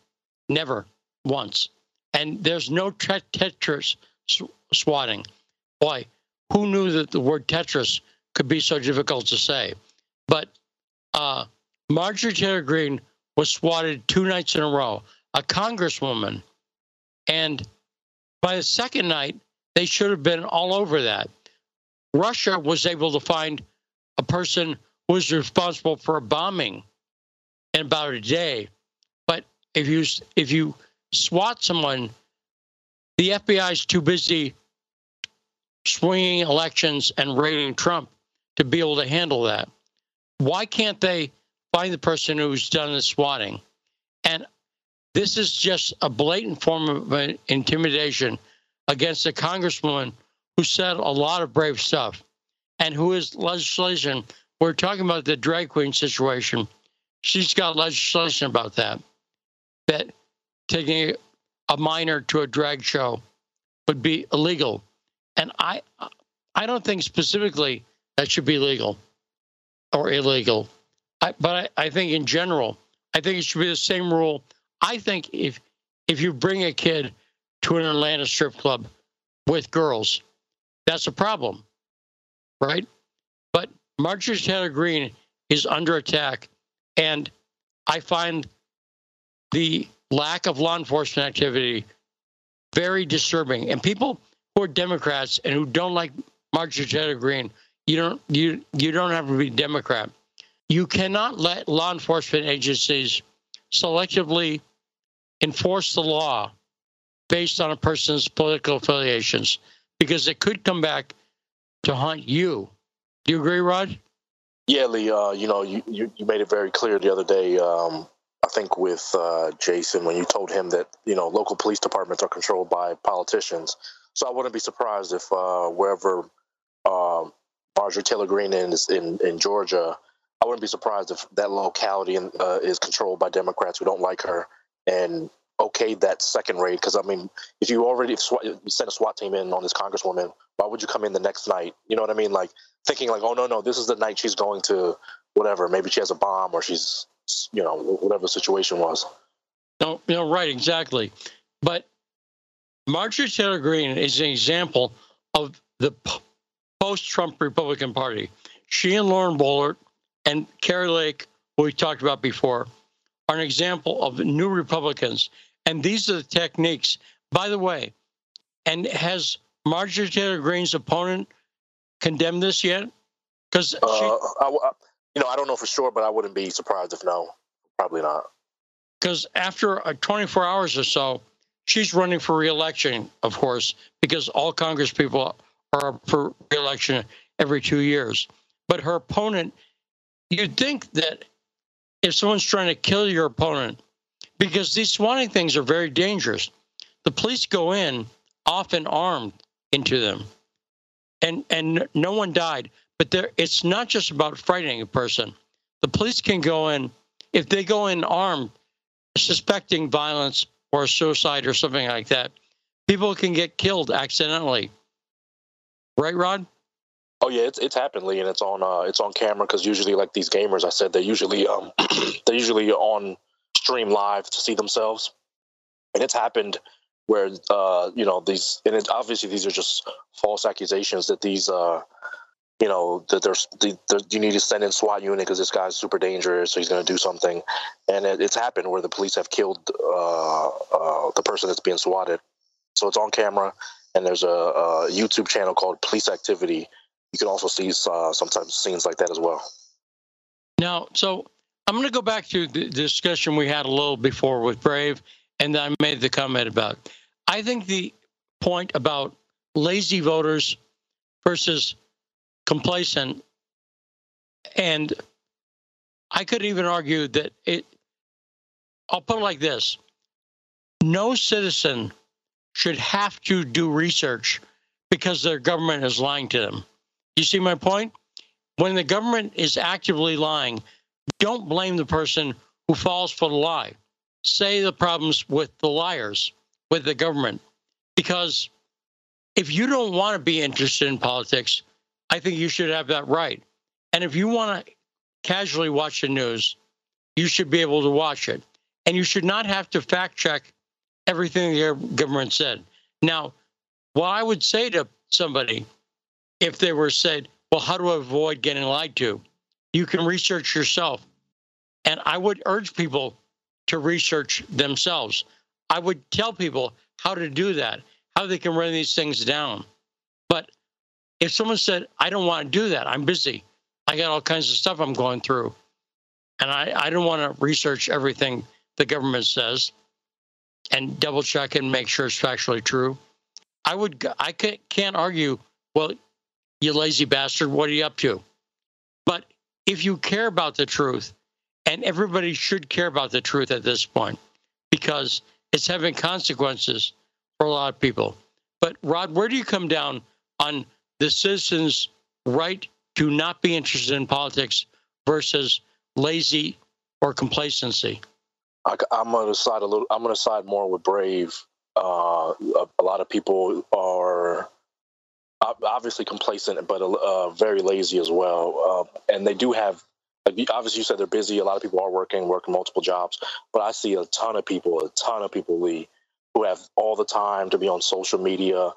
Never once. And there's no Tetris swatting. Why? Who knew that the word Tetris could be so difficult to say? But uh, Marjorie Taylor Greene was swatted two nights in a row, a congresswoman. And by the second night, they should have been all over that. Russia was able to find a person who was responsible for a bombing about a day. But if you if you SWAT someone, the FBI is too busy swinging elections and raiding Trump to be able to handle that. Why can't they find the person who's done the swatting? And this is just a blatant form of intimidation against a congresswoman who said a lot of brave stuff and who is legislation we're talking about the drag queen situation. She's got legislation about that, that taking a minor to a drag show would be illegal. And I, I don't think specifically that should be legal or illegal. I, but I, I think in general, I think it should be the same rule. I think if if you bring a kid to an Atlanta strip club with girls, that's a problem, right? But Marjorie Taylor Greene is under attack, and I find the lack of law enforcement activity very disturbing. And people who are Democrats and who don't like Marjorie Taylor Greene, you don't you you don't have to be Democrat. You cannot let law enforcement agencies selectively enforce the law based on a person's political affiliations because it could come back to haunt you do you agree, Rod? Yeah, Lee. Uh, you know, you, you, you made it very clear the other day. Um, I think with uh, Jason when you told him that you know local police departments are controlled by politicians. So I wouldn't be surprised if uh, wherever um, Marjorie Taylor Greene is in, in Georgia, I wouldn't be surprised if that locality in, uh, is controlled by Democrats who don't like her, and okayed that second raid. Because I mean, if you already you sent a SWAT team in on this congresswoman, why would you come in the next night? You know what I mean? Like thinking like, oh no, no, this is the night she's going to whatever. Maybe she has a bomb or she's you know whatever the situation was. No, you know, right, exactly. But Marjorie Taylor Greene is an example of the post-Trump Republican Party. She and Lauren Boebert and Kari Lake, who we talked about before, are an example of new Republicans. And these are the techniques. By the way, and has Marjorie Taylor Greene's opponent condemned this yet? Because uh, I, you know, I don't know for sure, but I wouldn't be surprised if no, probably not. Because after uh, 24 hours or so, she's running for reelection, of course, because all Congress people are up for reelection every two years. But her opponent, you'd think that if someone's trying to kill your opponent, because these swatting things are very dangerous, the police go in often armed into them, and and no one died. But there, it's not just about frightening a person. The police can go in if they go in armed, suspecting violence or suicide or something like that. People can get killed accidentally. Right, Rod? Oh yeah, it's it's happened, Lee, and it's on uh, it's on camera because usually like these gamers, I said they usually um [clears throat] they're usually on stream live to see themselves, and it's happened where uh you know these and obviously these are just false accusations that these uh you know that there's the, the, you need to send in SWAT unit because this guy's super dangerous, so he's going to do something, and it, it's happened where the police have killed uh, uh, the person that's being swatted. So it's on camera, and there's a, a YouTube channel called Police Activity. You can also see uh, sometimes scenes like that as well. Now, so I'm going to go back to the discussion we had a little before with Brave, and I made the comment about. I think the point about lazy voters versus complacent. And I could even argue that it, I'll put it like this no citizen should have to do research because their government is lying to them. You see my point? When the government is actively lying, don't blame the person who falls for the lie. Say the problems with the liars, with the government. Because if you don't want to be interested in politics, I think you should have that right. And if you want to casually watch the news, you should be able to watch it. And you should not have to fact check everything the government said. Now, what I would say to somebody, if they were said, well, how do I avoid getting lied to? You can research yourself. And I would urge people to research themselves. I would tell people how to do that, how they can run these things down. But if someone said, I don't want to do that, I'm busy, I got all kinds of stuff I'm going through, and I, I don't want to research everything the government says and double check and make sure it's factually true. I would, I can't argue, well, you lazy bastard, what are you up to? But if you care about the truth, and everybody should care about the truth at this point, because it's having consequences for a lot of people. But Rod, where do you come down on the citizens' right to not be interested in politics versus lazy or complacency? I, am going to side a little. I'm going to side more with Brave. Uh, a, a, lot of people are obviously complacent, but uh, very lazy as well. Uh, and they do have. Obviously, you said they're busy. A lot of people are working, working multiple jobs. But I see a ton of people, a ton of people, Lee, who have all the time to be on social media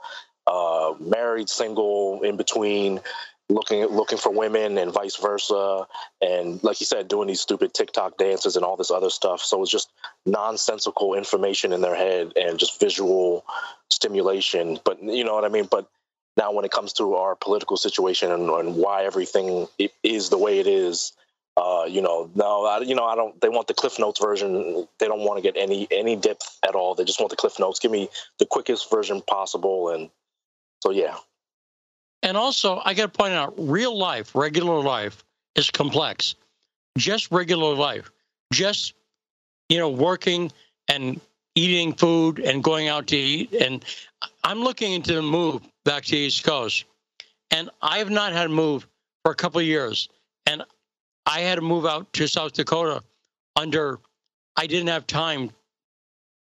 uh, married, single, in between, looking looking for women and vice versa, and like you said, doing these stupid TikTok dances and all this other stuff. So it's just nonsensical information in their head and just visual stimulation. But you know what I mean. But now, when it comes to our political situation and, and why everything is the way it is, uh, you know, no, I, you know, I don't. They want the Cliff Notes version. They don't want to get any any depth at all. They just want the Cliff Notes. Give me the quickest version possible, and so yeah. And also, I got to point out, real life, regular life, is complex. Just regular life, just you know, working and eating food and going out to eat. And I'm looking into the move back to the East Coast, and I have not had a move for a couple years. And I had to move out to South Dakota under. I didn't have time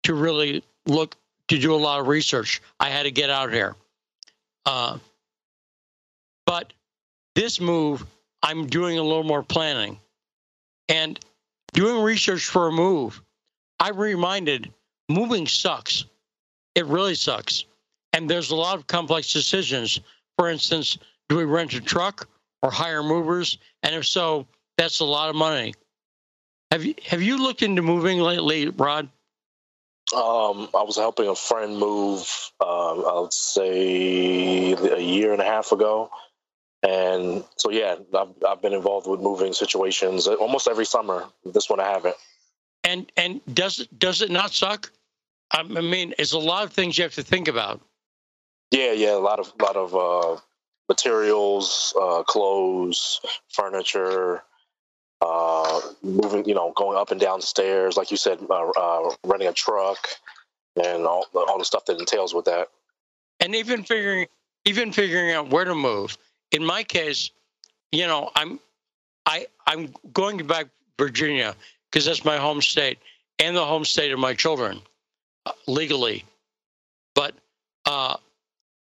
to really look to do a lot of research. I had to get out here. Uh, but this move, I'm doing a little more planning. And doing research for a move, I'm reminded moving sucks. It really sucks. And there's a lot of complex decisions. For instance, do we rent a truck or hire movers? And if so, that's a lot of money. Have you have you looked into moving lately, Rod? Um, I was helping a friend move. Uh, I'll say a year and a half ago, and so yeah, I've, I've been involved with moving situations almost every summer. This one I haven't. And and does it does it not suck? I mean, it's a lot of things you have to think about. Yeah, yeah, a lot of lot of uh, materials, uh, clothes, furniture, uh, moving, you know, going up and down stairs, like you said, uh, uh, renting a truck, and all, all the stuff that entails with that. And even figuring, even figuring out where to move. In my case, you know, I'm, I, I'm going back Virginia because that's my home state and the home state of my children, uh, legally. But, uh,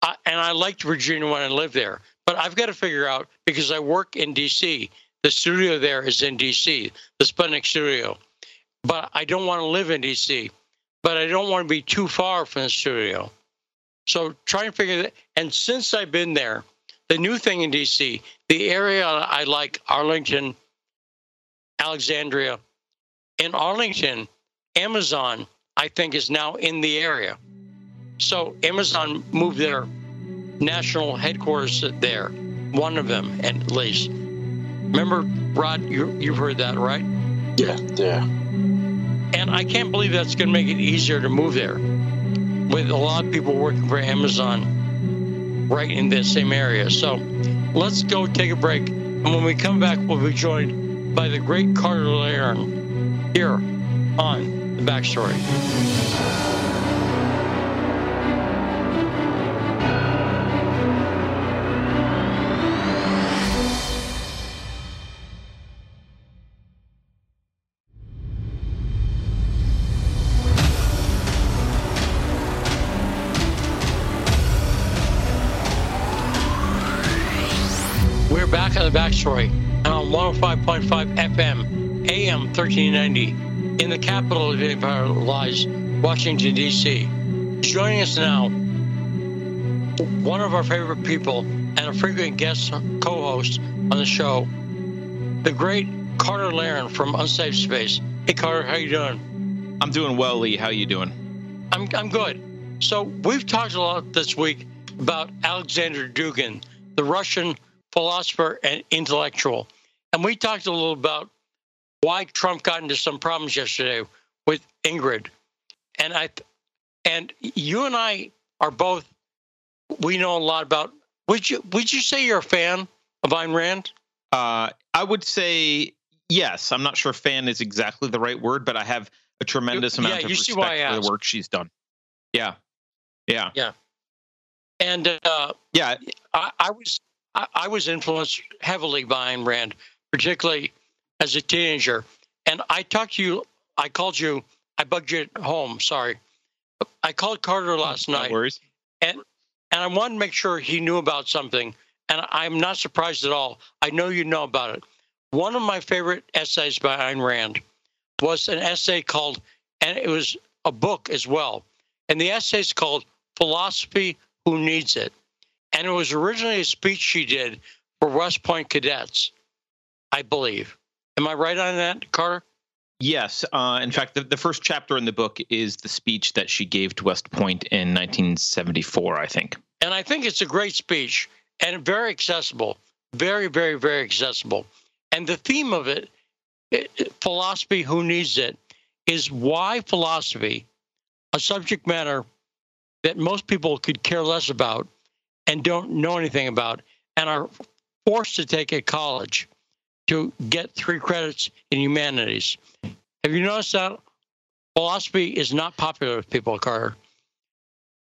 I, and I liked Virginia when I lived there. But I've got to figure out because I work in D.C. The studio there is in DC, the Sputnik studio. But I don't want to live in DC, but I don't want to be too far from the studio. So try and figure that. And since I've been there, the new thing in DC, the area I like, Arlington, Alexandria. In Arlington, Amazon, I think, is now in the area. So Amazon moved their national headquarters there, one of them at least. Remember, Rod, you, you've heard that, right? Yeah, yeah. And I can't believe that's going to make it easier to move there with a lot of people working for Amazon right in that same area. So let's go take a break. And when we come back, we'll be joined by the great Carter Laren here on The Backstory. Backstory on 105.5 FM, AM 1390, in the capital of the Empire lies, Washington, D.C. Joining us now, one of our favorite people and a frequent guest co host on the show, the great Carter Laren from Unsafe Space. Hey, Carter, how you doing? I'm doing well, Lee. How you doing? I'm, I'm good. So we've talked a lot this week about Alexander Dugin, the Russian philosopher and intellectual. And we talked a little about why Trump got into some problems yesterday with Ingrid. And I and you and I are both we know a lot about would you would you say you're a fan of Ayn Rand? Uh, I would say yes. I'm not sure fan is exactly the right word, but I have a tremendous you, amount yeah, of respect for the work she's done. Yeah. Yeah. Yeah. And uh, yeah, I, I was I, I was influenced heavily by Ayn Rand, particularly as a teenager. And I talked to you. I called you. I bugged you at home. Sorry. I called Carter last no night. Worries. And and I wanted to make sure he knew about something. And I'm not surprised at all. I know you know about it. One of my favorite essays by Ayn Rand was an essay called, and it was a book as well. And the essay is called Philosophy Who Needs It and it was originally a speech she did for West Point cadets, I believe. Am I right on that, Carter? Yes. Uh, in fact, the, the first chapter in the book is the speech that she gave to West Point in 1974, I think. And I think it's a great speech and very accessible, very, very, very accessible. And the theme of it, it philosophy, who needs it, is why philosophy, a subject matter that most people could care less about, and don't know anything about and are forced to take at college to get three credits in humanities. Have you noticed that philosophy is not popular with people, Carter?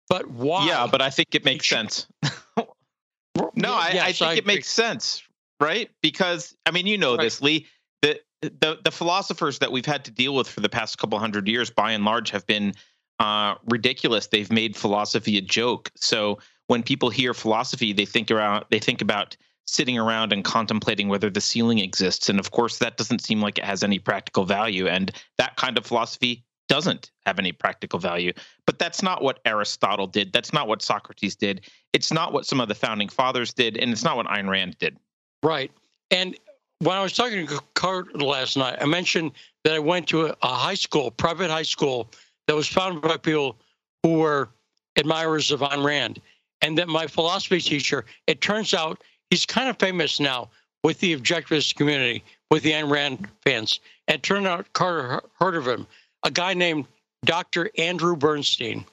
But why? Yeah, but I think it makes sense. [laughs] no, I, yes, I, think I it makes sense, right? Because I mean, you know right. this, Lee. That the the philosophers that we've had to deal with for the past couple hundred years, by and large, have been uh, ridiculous. They've made philosophy a joke. So when people hear philosophy, they think around they think about sitting around and contemplating whether the ceiling exists. And of course, that doesn't seem like it has any practical value. And that kind of philosophy doesn't have any practical value. But that's not what Aristotle did. That's not what Socrates did. It's not what some of the founding fathers did. And it's not what Ayn Rand did. Right. And when I was talking to Carter last night, I mentioned that I went to a, high school, private high school, that was founded by people who were admirers of Ayn Rand. And that my philosophy teacher, it turns out he's kind of famous now with the objectivist community, with the Ayn Rand fans. And turned out Carter heard of him, a guy named Dr. Andrew Bernstein.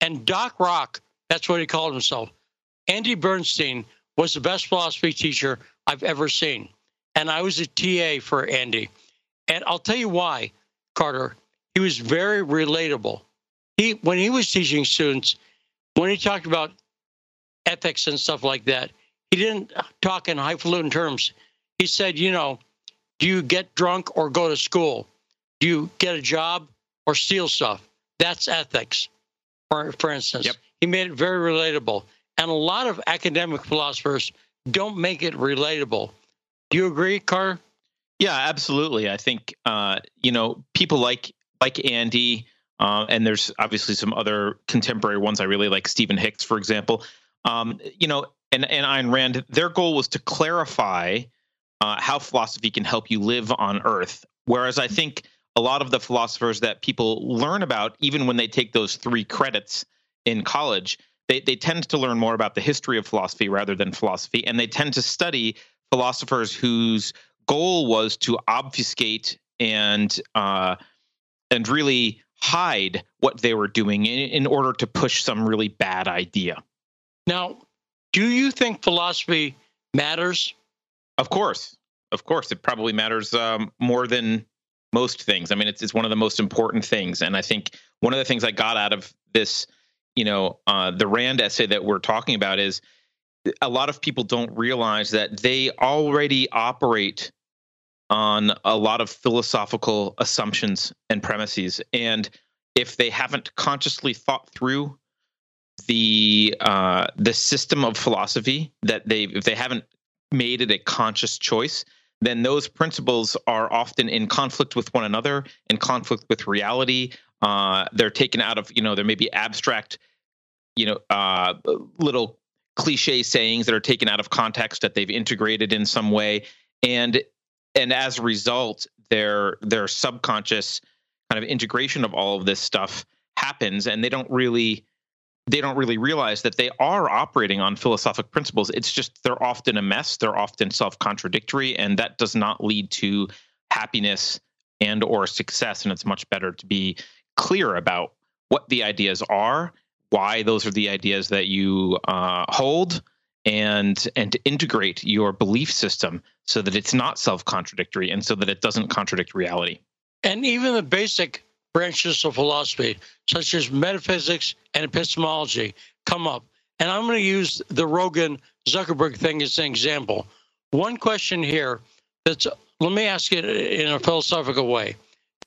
And Doc Rock, that's what he called himself. Andy Bernstein was the best philosophy teacher I've ever seen. And I was a TA for Andy. And I'll tell you why, Carter. He was very relatable. He when he was teaching students, when he talked about ethics and stuff like that, he didn't talk in highfalutin terms. He said, you know, do you get drunk or go to school? Do you get a job or steal stuff? That's ethics, for, for instance. Yep. He made it very relatable. And a lot of academic philosophers don't make it relatable. Do you agree, Carr? Yeah, absolutely. I think uh, you know people like like Andy, uh, and there's obviously some other contemporary ones I really like. Stephen Hicks, for example. Um, you know, and and Ayn Rand. Their goal was to clarify uh, how philosophy can help you live on Earth. Whereas I think a lot of the philosophers that people learn about, even when they take those three credits in college, they they tend to learn more about the history of philosophy rather than philosophy, and they tend to study philosophers whose goal was to obfuscate and uh, and really hide what they were doing in, in order to push some really bad idea. Now, do you think philosophy matters? Of course, of course, it probably matters um, more than most things. I mean, it's it's one of the most important things, and I think one of the things I got out of this, you know, uh, the Rand essay that we're talking about is a lot of people don't realize that they already operate on a lot of philosophical assumptions and premises and if they haven't consciously thought through the uh, the system of philosophy that they if they haven't made it a conscious choice then those principles are often in conflict with one another in conflict with reality. Uh, they're taken out of you know there may be abstract you know uh, little cliche sayings that are taken out of context that they've integrated in some way. And and as a result their their subconscious kind of integration of all of this stuff happens and they don't really they don't really realize that they are operating on philosophic principles. It's just they're often a mess they're often self-contradictory and that does not lead to happiness and or success and it's much better to be clear about what the ideas are why those are the ideas that you uh, hold and and to integrate your belief system so that it's not self-contradictory and so that it doesn't contradict reality. And even the basic branches of philosophy such as metaphysics and epistemology come up and i'm going to use the rogan zuckerberg thing as an example one question here that's let me ask it in a philosophical way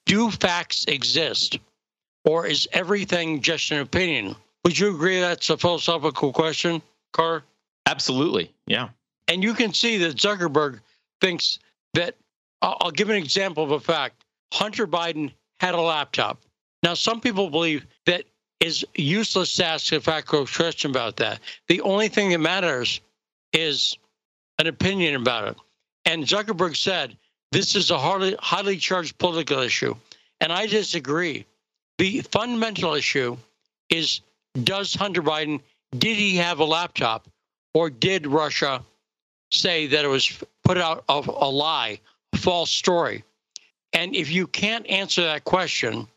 do facts exist or is everything just an opinion would you agree that's a philosophical question, Carr? Absolutely. Yeah. And you can see that Zuckerberg thinks that I'll give an example of a fact. Hunter Biden had a laptop. Now, some people believe that is useless to ask a factual question about that. The only thing that matters is an opinion about it. And Zuckerberg said this is a highly, highly charged political issue. And I disagree. The fundamental issue is does Hunter Biden, did he have a laptop or did Russia say that it was put out of a lie, a false story? And if you can't answer that question,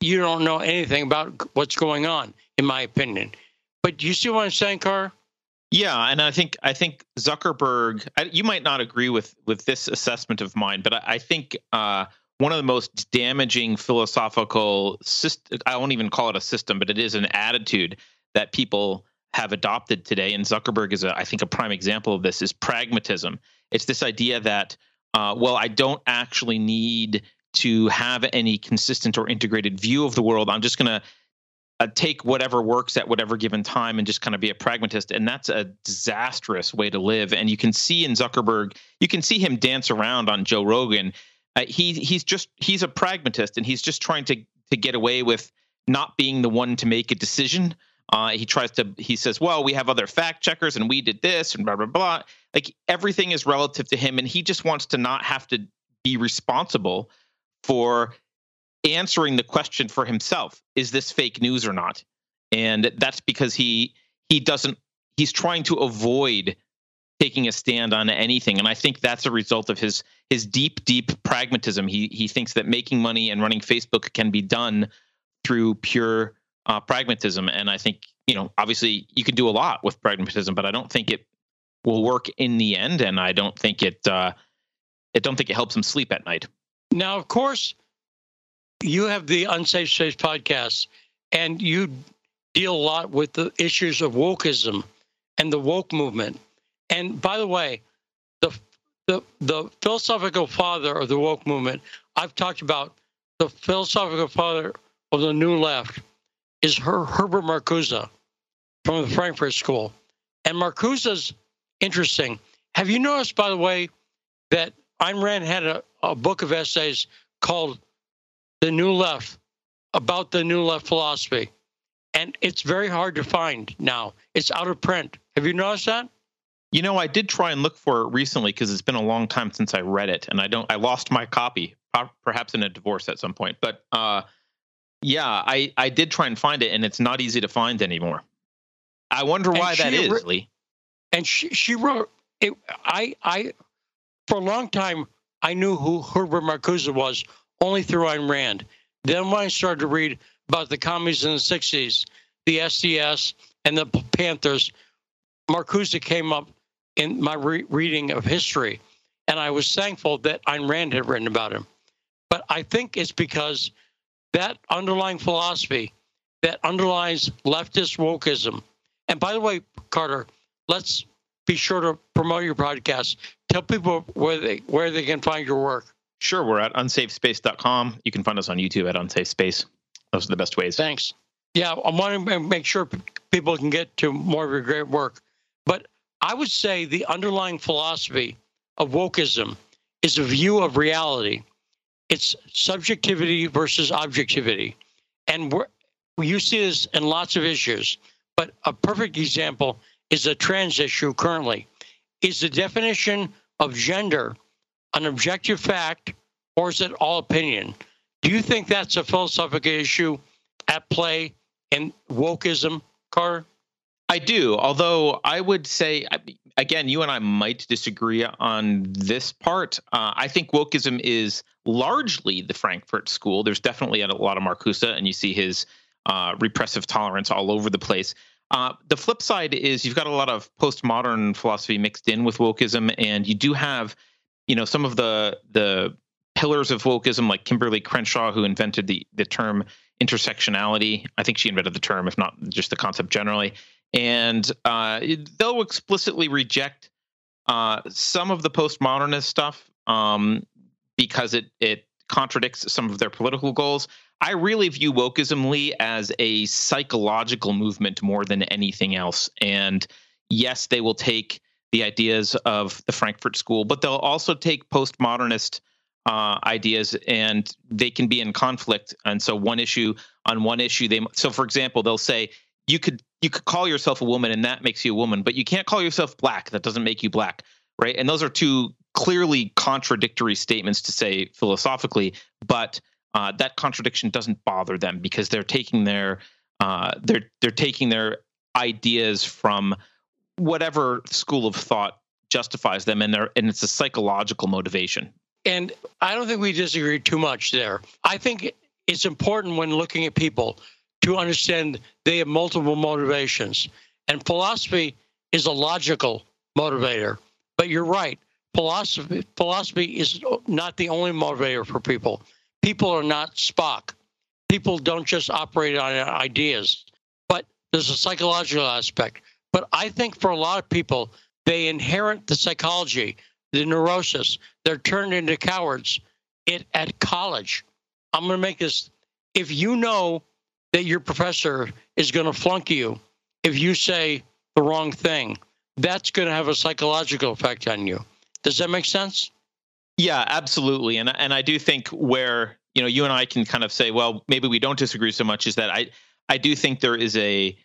you don't know anything about what's going on, in my opinion. But you see what I'm saying, Carr? Yeah, and I think I think Zuckerberg. I, you might not agree with with this assessment of mine, but I, I think uh, one of the most damaging philosophical system, I won't even call it a system, but it is an attitude that people have adopted today. And Zuckerberg is, a, I think, a prime example of this is pragmatism. It's this idea that uh, well, I don't actually need to have any consistent or integrated view of the world. I'm just going to uh, take whatever works at whatever given time and just kind of be a pragmatist. And that's a disastrous way to live. And you can see in Zuckerberg, you can see him dance around on Joe Rogan. Uh, he he's just he's a pragmatist, and he's just trying to to get away with not being the one to make a decision. Uh, he tries to he says, "Well, we have other fact checkers, and we did this, and blah blah blah." Like everything is relative to him, and he just wants to not have to be responsible for answering the question for himself. Is this fake news or not? And that's because he he doesn't he's trying to avoid taking a stand on anything. And i think that's a result of his his deep deep pragmatism. He he thinks that making money and running facebook can be done through pure uh, pragmatism. And i think you know obviously you can do a lot with pragmatism but i don't think it will work in the end. And i don't think it uh i don't think it helps him sleep at night. Now of course you have the Unsafe Space podcast, and you deal a lot with the issues of wokeism and the woke movement. And by the way, the the the philosophical father of the woke movement, I've talked about the philosophical father of the new left is Her, Herbert Marcuse from the Frankfurt School. And Marcuse's interesting. Have you noticed, by the way, that Ayn Rand had a, a book of essays called the New Left, about the New Left philosophy. And it's very hard to find now. It's out of print. Have you noticed that? You know, I did try and look for it recently because it's been a long time since I read it, and I don't. I lost my copy, perhaps in a divorce at some point. But uh, yeah, I I did try and find it, and it's not easy to find anymore. I wonder why that is, Lee. And she she wrote it. I I for a long time I knew who Herbert Marcuse was only through Ayn Rand. Then when I started to read about the commies in the 60s, the SDS, and the Panthers, Marcuse came up in my re- reading of history. And I was thankful that Ayn Rand had written about him. But I think it's because that underlying philosophy that underlies leftist wokeism. And by the way, Carter, let's be sure to promote your podcast. Tell people where they where they can find your work. Sure, we're at unsafespace.com. You can find us on YouTube at Unsafe Space. Those are the best ways. Thanks. Yeah, I want to make sure people can get to more of your great work. But I would say the underlying philosophy of wokeism is a view of reality. It's subjectivity versus objectivity. And we're, you see this in lots of issues. But a perfect example is a trans issue currently. Is the definition of gender an objective fact or is it all opinion? Do you think that's a philosophical issue at play in wokeism, Carter? I do. Although I would say, again, you and I might disagree on this part. Uh, I think wokeism is largely the Frankfurt School. There's definitely a lot of Marcuse, and you see his uh, repressive tolerance all over the place. Uh, the flip side is you've got a lot of postmodern philosophy mixed in with wokeism, and you do have you know some of the the pillars of wokeism like Kimberlé Crenshaw who invented the the term intersectionality i think she invented the term if not just the concept generally and uh, they'll explicitly reject uh, some of the postmodernist stuff um, because it it contradicts some of their political goals. I really view wokeism, Lee, as a psychological movement more than anything else. And yes, they will take the ideas of the Frankfurt School, but they'll also take postmodernist uh, ideas and they can be in conflict. And so one issue on one issue, they so for example, they'll say you could you could call yourself a woman and that makes you a woman, but you can't call yourself black. That doesn't make you black, right? And those are two clearly contradictory statements to say philosophically, but uh, that contradiction doesn't bother them because they're taking their uh, they're they're taking their ideas from whatever school of thought justifies them and they're and it's a psychological motivation. And i don't think we disagree too much there. I think it's important when looking at people to understand they have multiple motivations. And philosophy is a logical motivator but you're right philosophy philosophy is not the only motivator for people people are not spock people don't just operate on ideas but there's a psychological aspect but I think for a lot of people, they inherit the psychology the neurosis. They're turned into cowards it, at college. I'm going to make this. If you know that your professor is going to flunk you if you say the wrong thing, that's going to have a psychological effect on you. Does that make sense? Yeah, absolutely. And and I do think where you know you and I can kind of say, well, maybe we don't disagree so much, is that I I do think there is a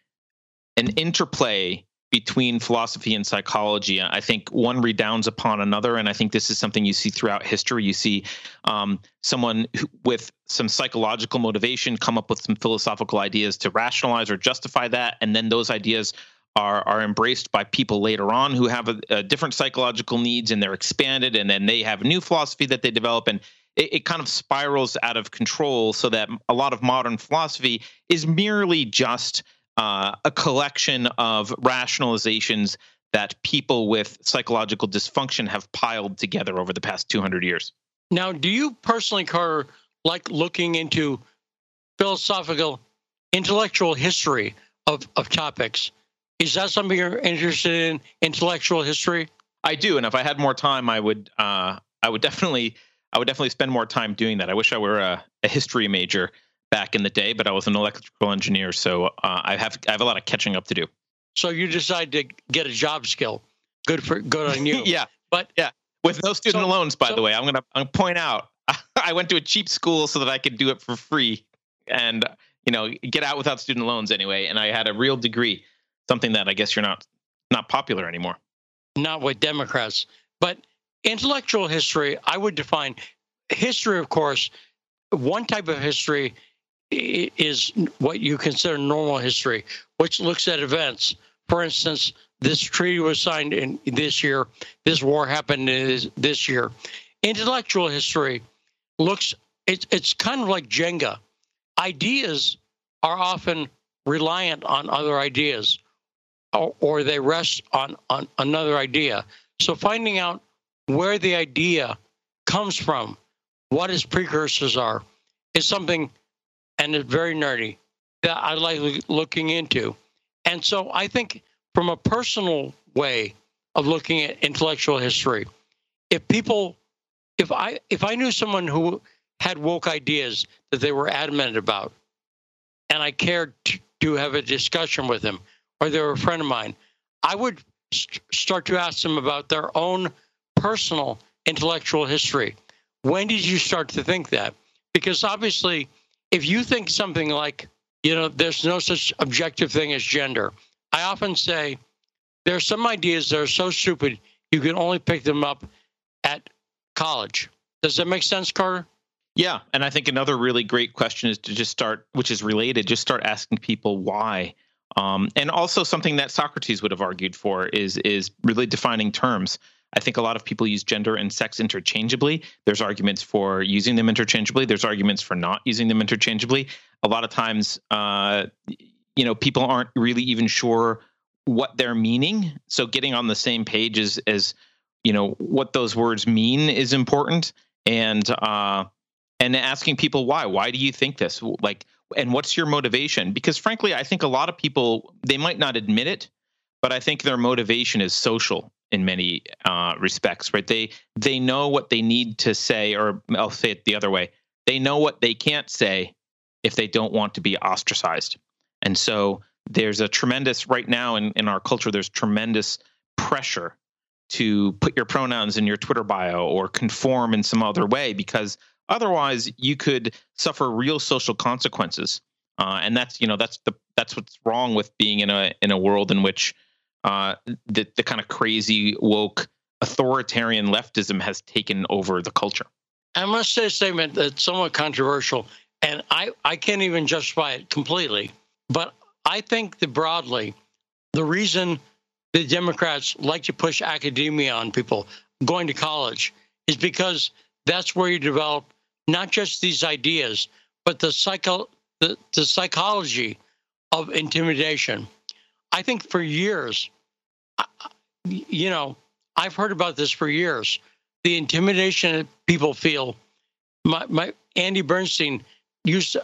an interplay between philosophy and psychology. I think one redounds upon another, and I think this is something you see throughout history. You see um, someone who, with some psychological motivation come up with some philosophical ideas to rationalize or justify that, and then those ideas are are embraced by people later on who have a, a different psychological needs, and they're expanded, and then they have a new philosophy that they develop, and it, it kind of spirals out of control. So that a lot of modern philosophy is merely just uh, a collection of rationalizations that people with psychological dysfunction have piled together over the past 200 years. Now, do you personally, Carter, like looking into philosophical, intellectual history of, of topics? Is that something you're interested in, intellectual history? I do, and if I had more time, I would. Uh, I would definitely. I would definitely spend more time doing that. I wish I were a, a history major back in the day, but I was an electrical engineer, so uh, I have I have a lot of catching up to do. So you decide to get a job skill. Good for good on you. [laughs] yeah, but yeah, with no student so, loans, by so, the way. I'm gonna I'm gonna point out [laughs] I went to a cheap school so that I could do it for free, and you know get out without student loans anyway. And I had a real degree, something that I guess you're not not popular anymore. Not with Democrats, but intellectual history. I would define history, of course. One type of history is what you consider normal history, which looks at events. For instance, this treaty was signed in this year. This war happened this year. Intellectual history looks it's it's kind of like Jenga. Ideas are often reliant on other ideas, or, or they rest on on another idea. So finding out where the idea comes from, what its precursors are, is something and it's very nerdy that I like looking into. And so I think from a personal way of looking at intellectual history, if people, if I if I knew someone who had woke ideas that they were adamant about, and I cared to, to have a discussion with them, or they're a friend of mine, I would st- start to ask them about their own personal intellectual history. When did you start to think that? Because obviously, if you think something like, you know, there's no such objective thing as gender, I often say there are some ideas that are so stupid you can only pick them up at college. Does that make sense, Carter? Yeah, and I think another really great question is to just start, which is related, just start asking people why. Um, and also something that Socrates would have argued for is is really defining terms. I think a lot of people use gender and sex interchangeably. There's arguments for using them interchangeably. There's arguments for not using them interchangeably. A lot of times, uh, you know, people aren't really even sure what they're meaning. So getting on the same page as, as you know, what those words mean is important. And uh, and asking people why. Why do you think this? Like, and what's your motivation? Because frankly, I think a lot of people they might not admit it, but I think their motivation is social in many uh, respects, right? They they know what they need to say, or I'll say it the other way: they know what they can't say if they don't want to be ostracized. And so there's a tremendous right now in, in our culture. There's tremendous pressure to put your pronouns in your Twitter bio or conform in some other way because otherwise you could suffer real social consequences. Uh, and that's you know that's the that's what's wrong with being in a in a world in which uh, the the kind of crazy woke authoritarian leftism has taken over the culture. I must say a statement that's somewhat controversial, and I, I can't even justify it completely. But I think that broadly, the reason the Democrats like to push academia on people going to college is because that's where you develop not just these ideas, but the psycho the, the psychology of intimidation. I think for years, you know, I've heard about this for years. The intimidation that people feel. My, my Andy Bernstein used to.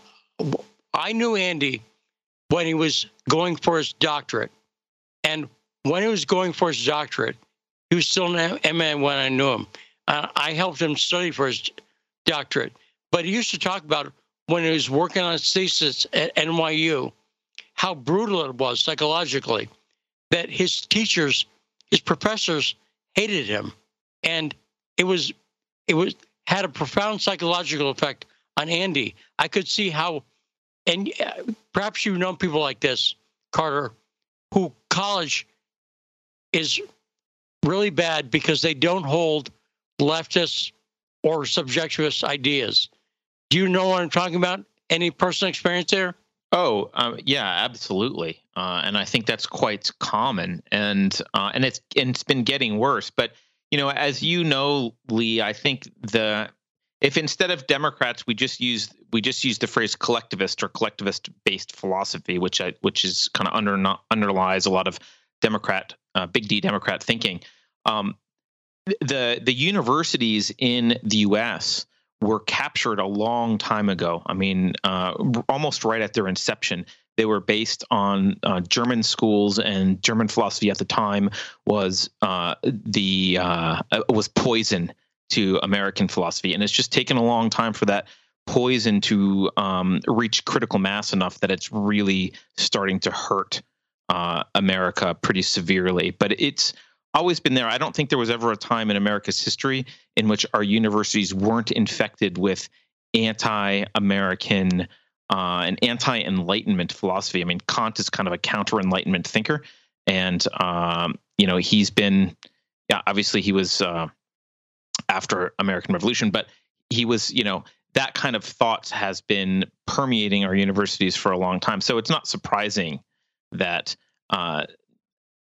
I knew Andy when he was going for his doctorate, and when he was going for his doctorate, He was still an MA when I knew him. Uh, I helped him study for his doctorate. But he used to talk about when he was working on his thesis at NYU, how brutal it was psychologically, that his teachers, his professors hated him. And it was, it was, had a profound psychological effect on Andy. I could see how, and uh, perhaps you know people like this, Carter, who college is really bad because they don't hold leftist or subjectivist ideas. Do you know what I'm talking about? Any personal experience there? Oh, um, yeah, absolutely. Uh, and I think that's quite common, and uh, and it's and it's been getting worse. But you know, as you know, Lee, I think the if instead of Democrats we just use we just use the phrase collectivist or collectivist based philosophy, which I, which is kind of under underlies a lot of Democrat uh, big D Democrat thinking. Um, the the universities in the U.S. were captured a long time ago. I mean, uh, almost right at their inception. They were based on uh, German schools, and German philosophy at the time was uh, the uh, was poison to American philosophy, and it's just taken a long time for that poison to um, reach critical mass enough that it's really starting to hurt uh, America pretty severely. But it's always been there. I don't think there was ever a time in America's history in which our universities weren't infected with anti-American uh, and anti-enlightenment philosophy. I mean, Kant is kind of a counter-enlightenment thinker, and um, you know he's been, yeah, obviously he was uh, after American Revolution, but he was, you know, that kind of thought has been permeating our universities for a long time. So it's not surprising that uh,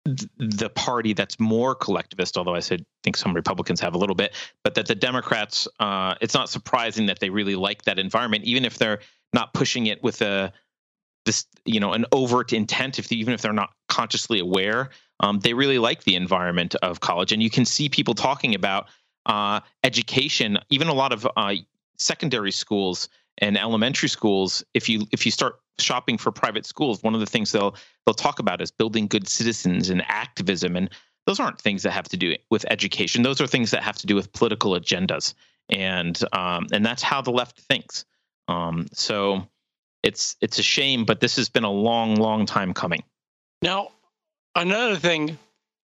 the party that's more collectivist, although I said think some Republicans have a little bit, but that the Democrats, uh, it's not surprising that they really like that environment, even if they're not pushing it with a this you know an overt intent. If they, even if they're not consciously aware, um, they really like the environment of college, and you can see people talking about uh, education, even a lot of uh, secondary schools and elementary schools. If you if you start shopping for private schools, one of the things they'll they'll talk about is building good citizens and activism, and those aren't things that have to do with education. Those are things that have to do with political agendas, and um, and that's how the left thinks. Um, so it's it's a shame, but this has been a long, long time coming. Now, another thing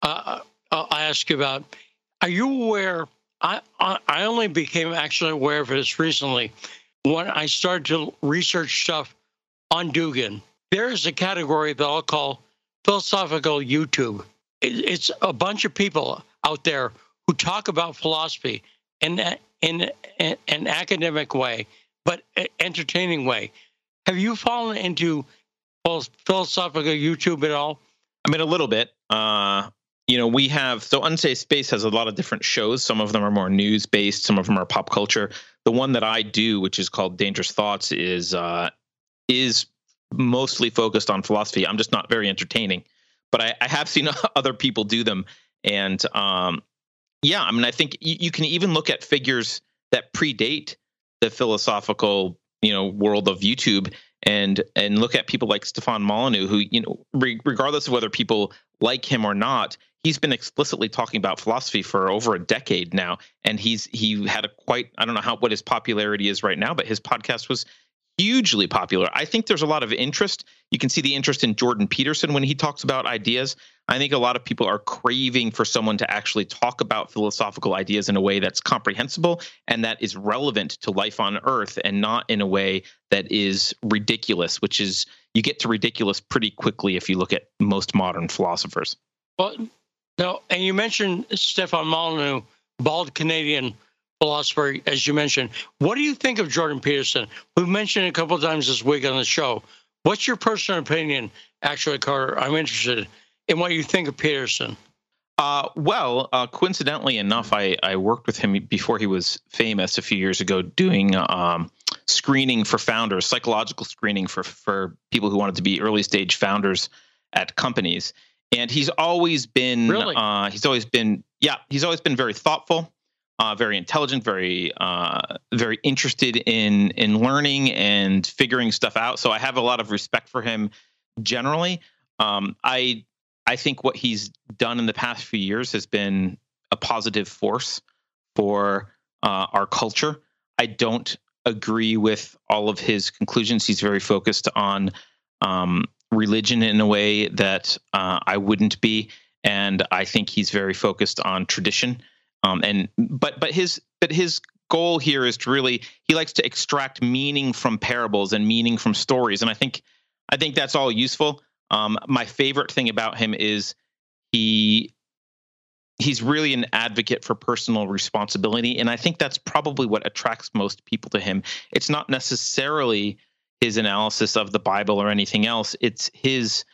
uh, I'll ask you about: Are you aware? I I only became actually aware of this recently when I started to research stuff on Dugin, there is a category that I'll call philosophical YouTube. It's a bunch of people out there who talk about philosophy in in, in an academic way, but entertaining way. Have you fallen into philosophical YouTube at all? I mean, a little bit. Uh, you know, we have so Unsafe Space has a lot of different shows. Some of them are more news based, some of them are pop culture. The one that I do, which is called Dangerous Thoughts, is uh, is mostly focused on philosophy. I'm just not very entertaining, but I, I have seen [laughs] other people do them, and um, yeah, I mean, I think you, you, can even look at figures that predate the philosophical, you know, world of YouTube, and and look at people like Stefan Molyneux, who you know, re- regardless of whether people like him or not, he's been explicitly talking about philosophy for over a decade now, and he's he had a quite I don't know how what his popularity is right now, but his podcast was hugely popular. I think there's a lot of interest. You can see the interest in Jordan Peterson when he talks about ideas. I think a lot of people are craving for someone to actually talk about philosophical ideas in a way that's comprehensible and that is relevant to life on earth and not in a way that is ridiculous, which is you get to ridiculous pretty quickly if you look at most modern philosophers. Well, no, and you mentioned Stefan Molyneux, bald Canadian philosopher, as you mentioned. What do you think of Jordan Peterson? We've mentioned a couple of times this week on the show. What's your personal opinion, actually, Carter? I'm interested in what you think of Peterson. Uh, well, uh, coincidentally enough, I, I worked with him before he was famous a few years ago doing um, screening for founders, psychological screening for, for people who wanted to be early stage founders at companies. And he's always been, really? uh, he's always been, yeah, he's always been very thoughtful uh, very intelligent, very uh, very interested in in learning and figuring stuff out. So I have a lot of respect for him generally. Um, I I think what he's done in the past few years has been a positive force for uh, our culture. I don't agree with all of his conclusions. He's very focused on um, religion in a way that uh, I wouldn't be, and I think he's very focused on tradition. Um, and but but his but his goal here is to really he likes to extract meaning from parables and meaning from stories, and I think I think that's all useful. Um, my favorite thing about him is he he's really an advocate for personal responsibility and i think that's probably what attracts most people to him it's not necessarily his analysis of the bible or anything else it's his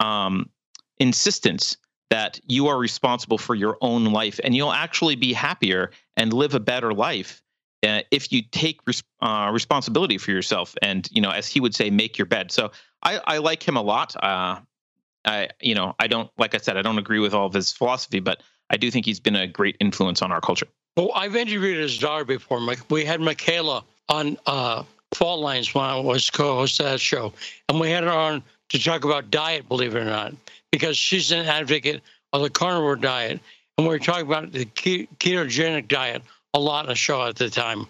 um, insistence that you are responsible for your own life and you'll actually be happier and live a better life uh, if you take res- uh, responsibility for yourself and you know as he would say make your bed so i, I like him a lot uh, I, you know, I don't, like I said, I don't agree with all of his philosophy, but I do think he's been a great influence on our culture. Well, I've interviewed his daughter before. We had Mikhaila on uh, Fault Lines when I was co-host of that show, and we had her on to talk about diet, believe it or not, because she's an advocate of the carnivore diet, and we were talking about the ketogenic diet a lot in the show at the time.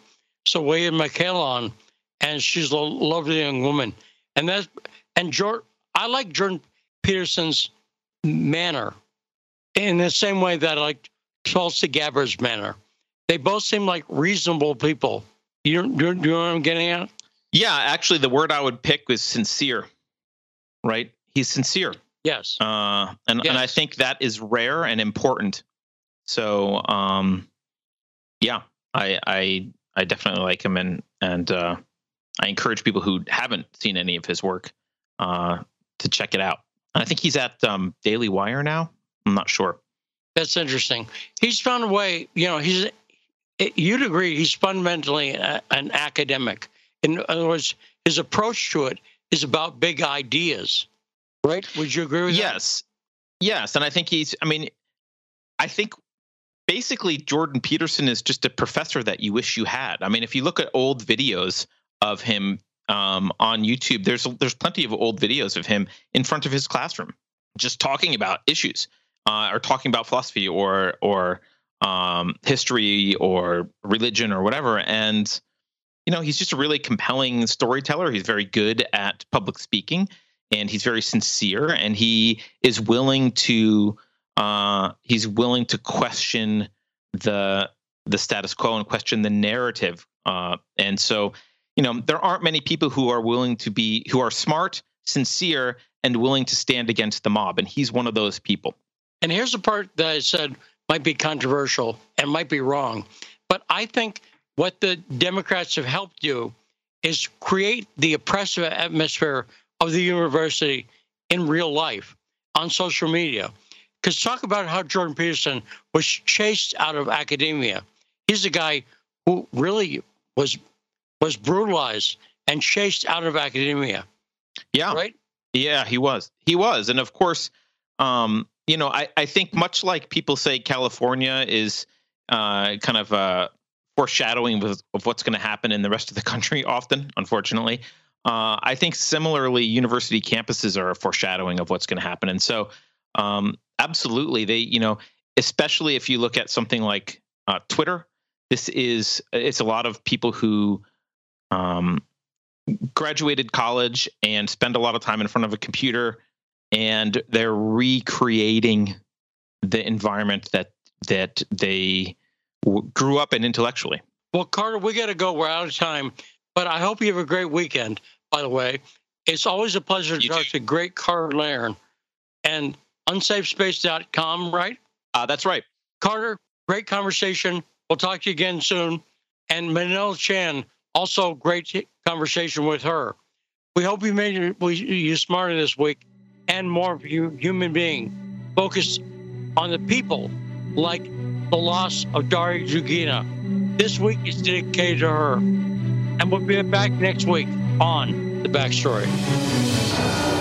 So we had Mikhaila on, and she's a lovely young woman, and that's and Jordan. I like Jordan Peterson's manner in the same way that I like Tulsi Gabbard's manner. They both seem like reasonable people. You, you, you know what I'm getting at? Yeah, actually, the word I would pick was sincere, right? He's sincere. Yes. Uh, and, yes. and I think that is rare and important. So, um, yeah, I, I, I definitely like him. And, and, uh, I encourage people who haven't seen any of his work, uh, to check it out. And I think he's at um, Daily Wire now. I'm not sure. That's interesting. He's found a way. You know, he's. You'd agree he's fundamentally an academic. In other words, his approach to it is about big ideas, right? Would you agree with yes. that? Yes, yes, and I think he's. I mean, I think basically Jordan Peterson is just a professor that you wish you had. I mean, if you look at old videos of him um, on YouTube, there's there's plenty of old videos of him in front of his classroom, just talking about issues, uh, or talking about philosophy, or or um, history, or religion, or whatever. And you know, he's just a really compelling storyteller. He's very good at public speaking, and he's very sincere, and he is willing to uh, he's willing to question the the status quo and question the narrative. Uh, and so you know, there aren't many people who are willing to be who are smart, sincere, and willing to stand against the mob, and he's one of those people. And here's the part that I said might be controversial and might be wrong, but I think what the Democrats have helped do is create the oppressive atmosphere of the university in real life on social media. Because talk about how Jordan Peterson was chased out of academia. He's a guy who really was was brutalized and chased out of academia. Yeah. Right? Yeah, he was. He was. And of course, um, you know, I, I think much like people say California is uh, kind of uh, foreshadowing of, of what's going to happen in the rest of the country [laughs] often, unfortunately. Uh, I think similarly, university campuses are a foreshadowing of what's going to happen. And so, um, absolutely, they, you know, especially if you look at something like uh, Twitter, this is, it's a lot of people who um, graduated college and spend a lot of time in front of a computer and they're recreating the environment that that they w- grew up in intellectually. Well, Carter, we got to go. We're out of time, but I hope you have a great weekend. By the way, it's always a pleasure to you talk too. to great Carter Laren and unsafespace.com, right? Uh, that's right. Carter, great conversation. We'll talk to you again soon. And Manila Chan, also, great conversation with her. We hope you made you smarter this week and more human being focused on the people like the loss of Daria Dugina. This week is dedicated to her. And we'll be back next week on The Backstory.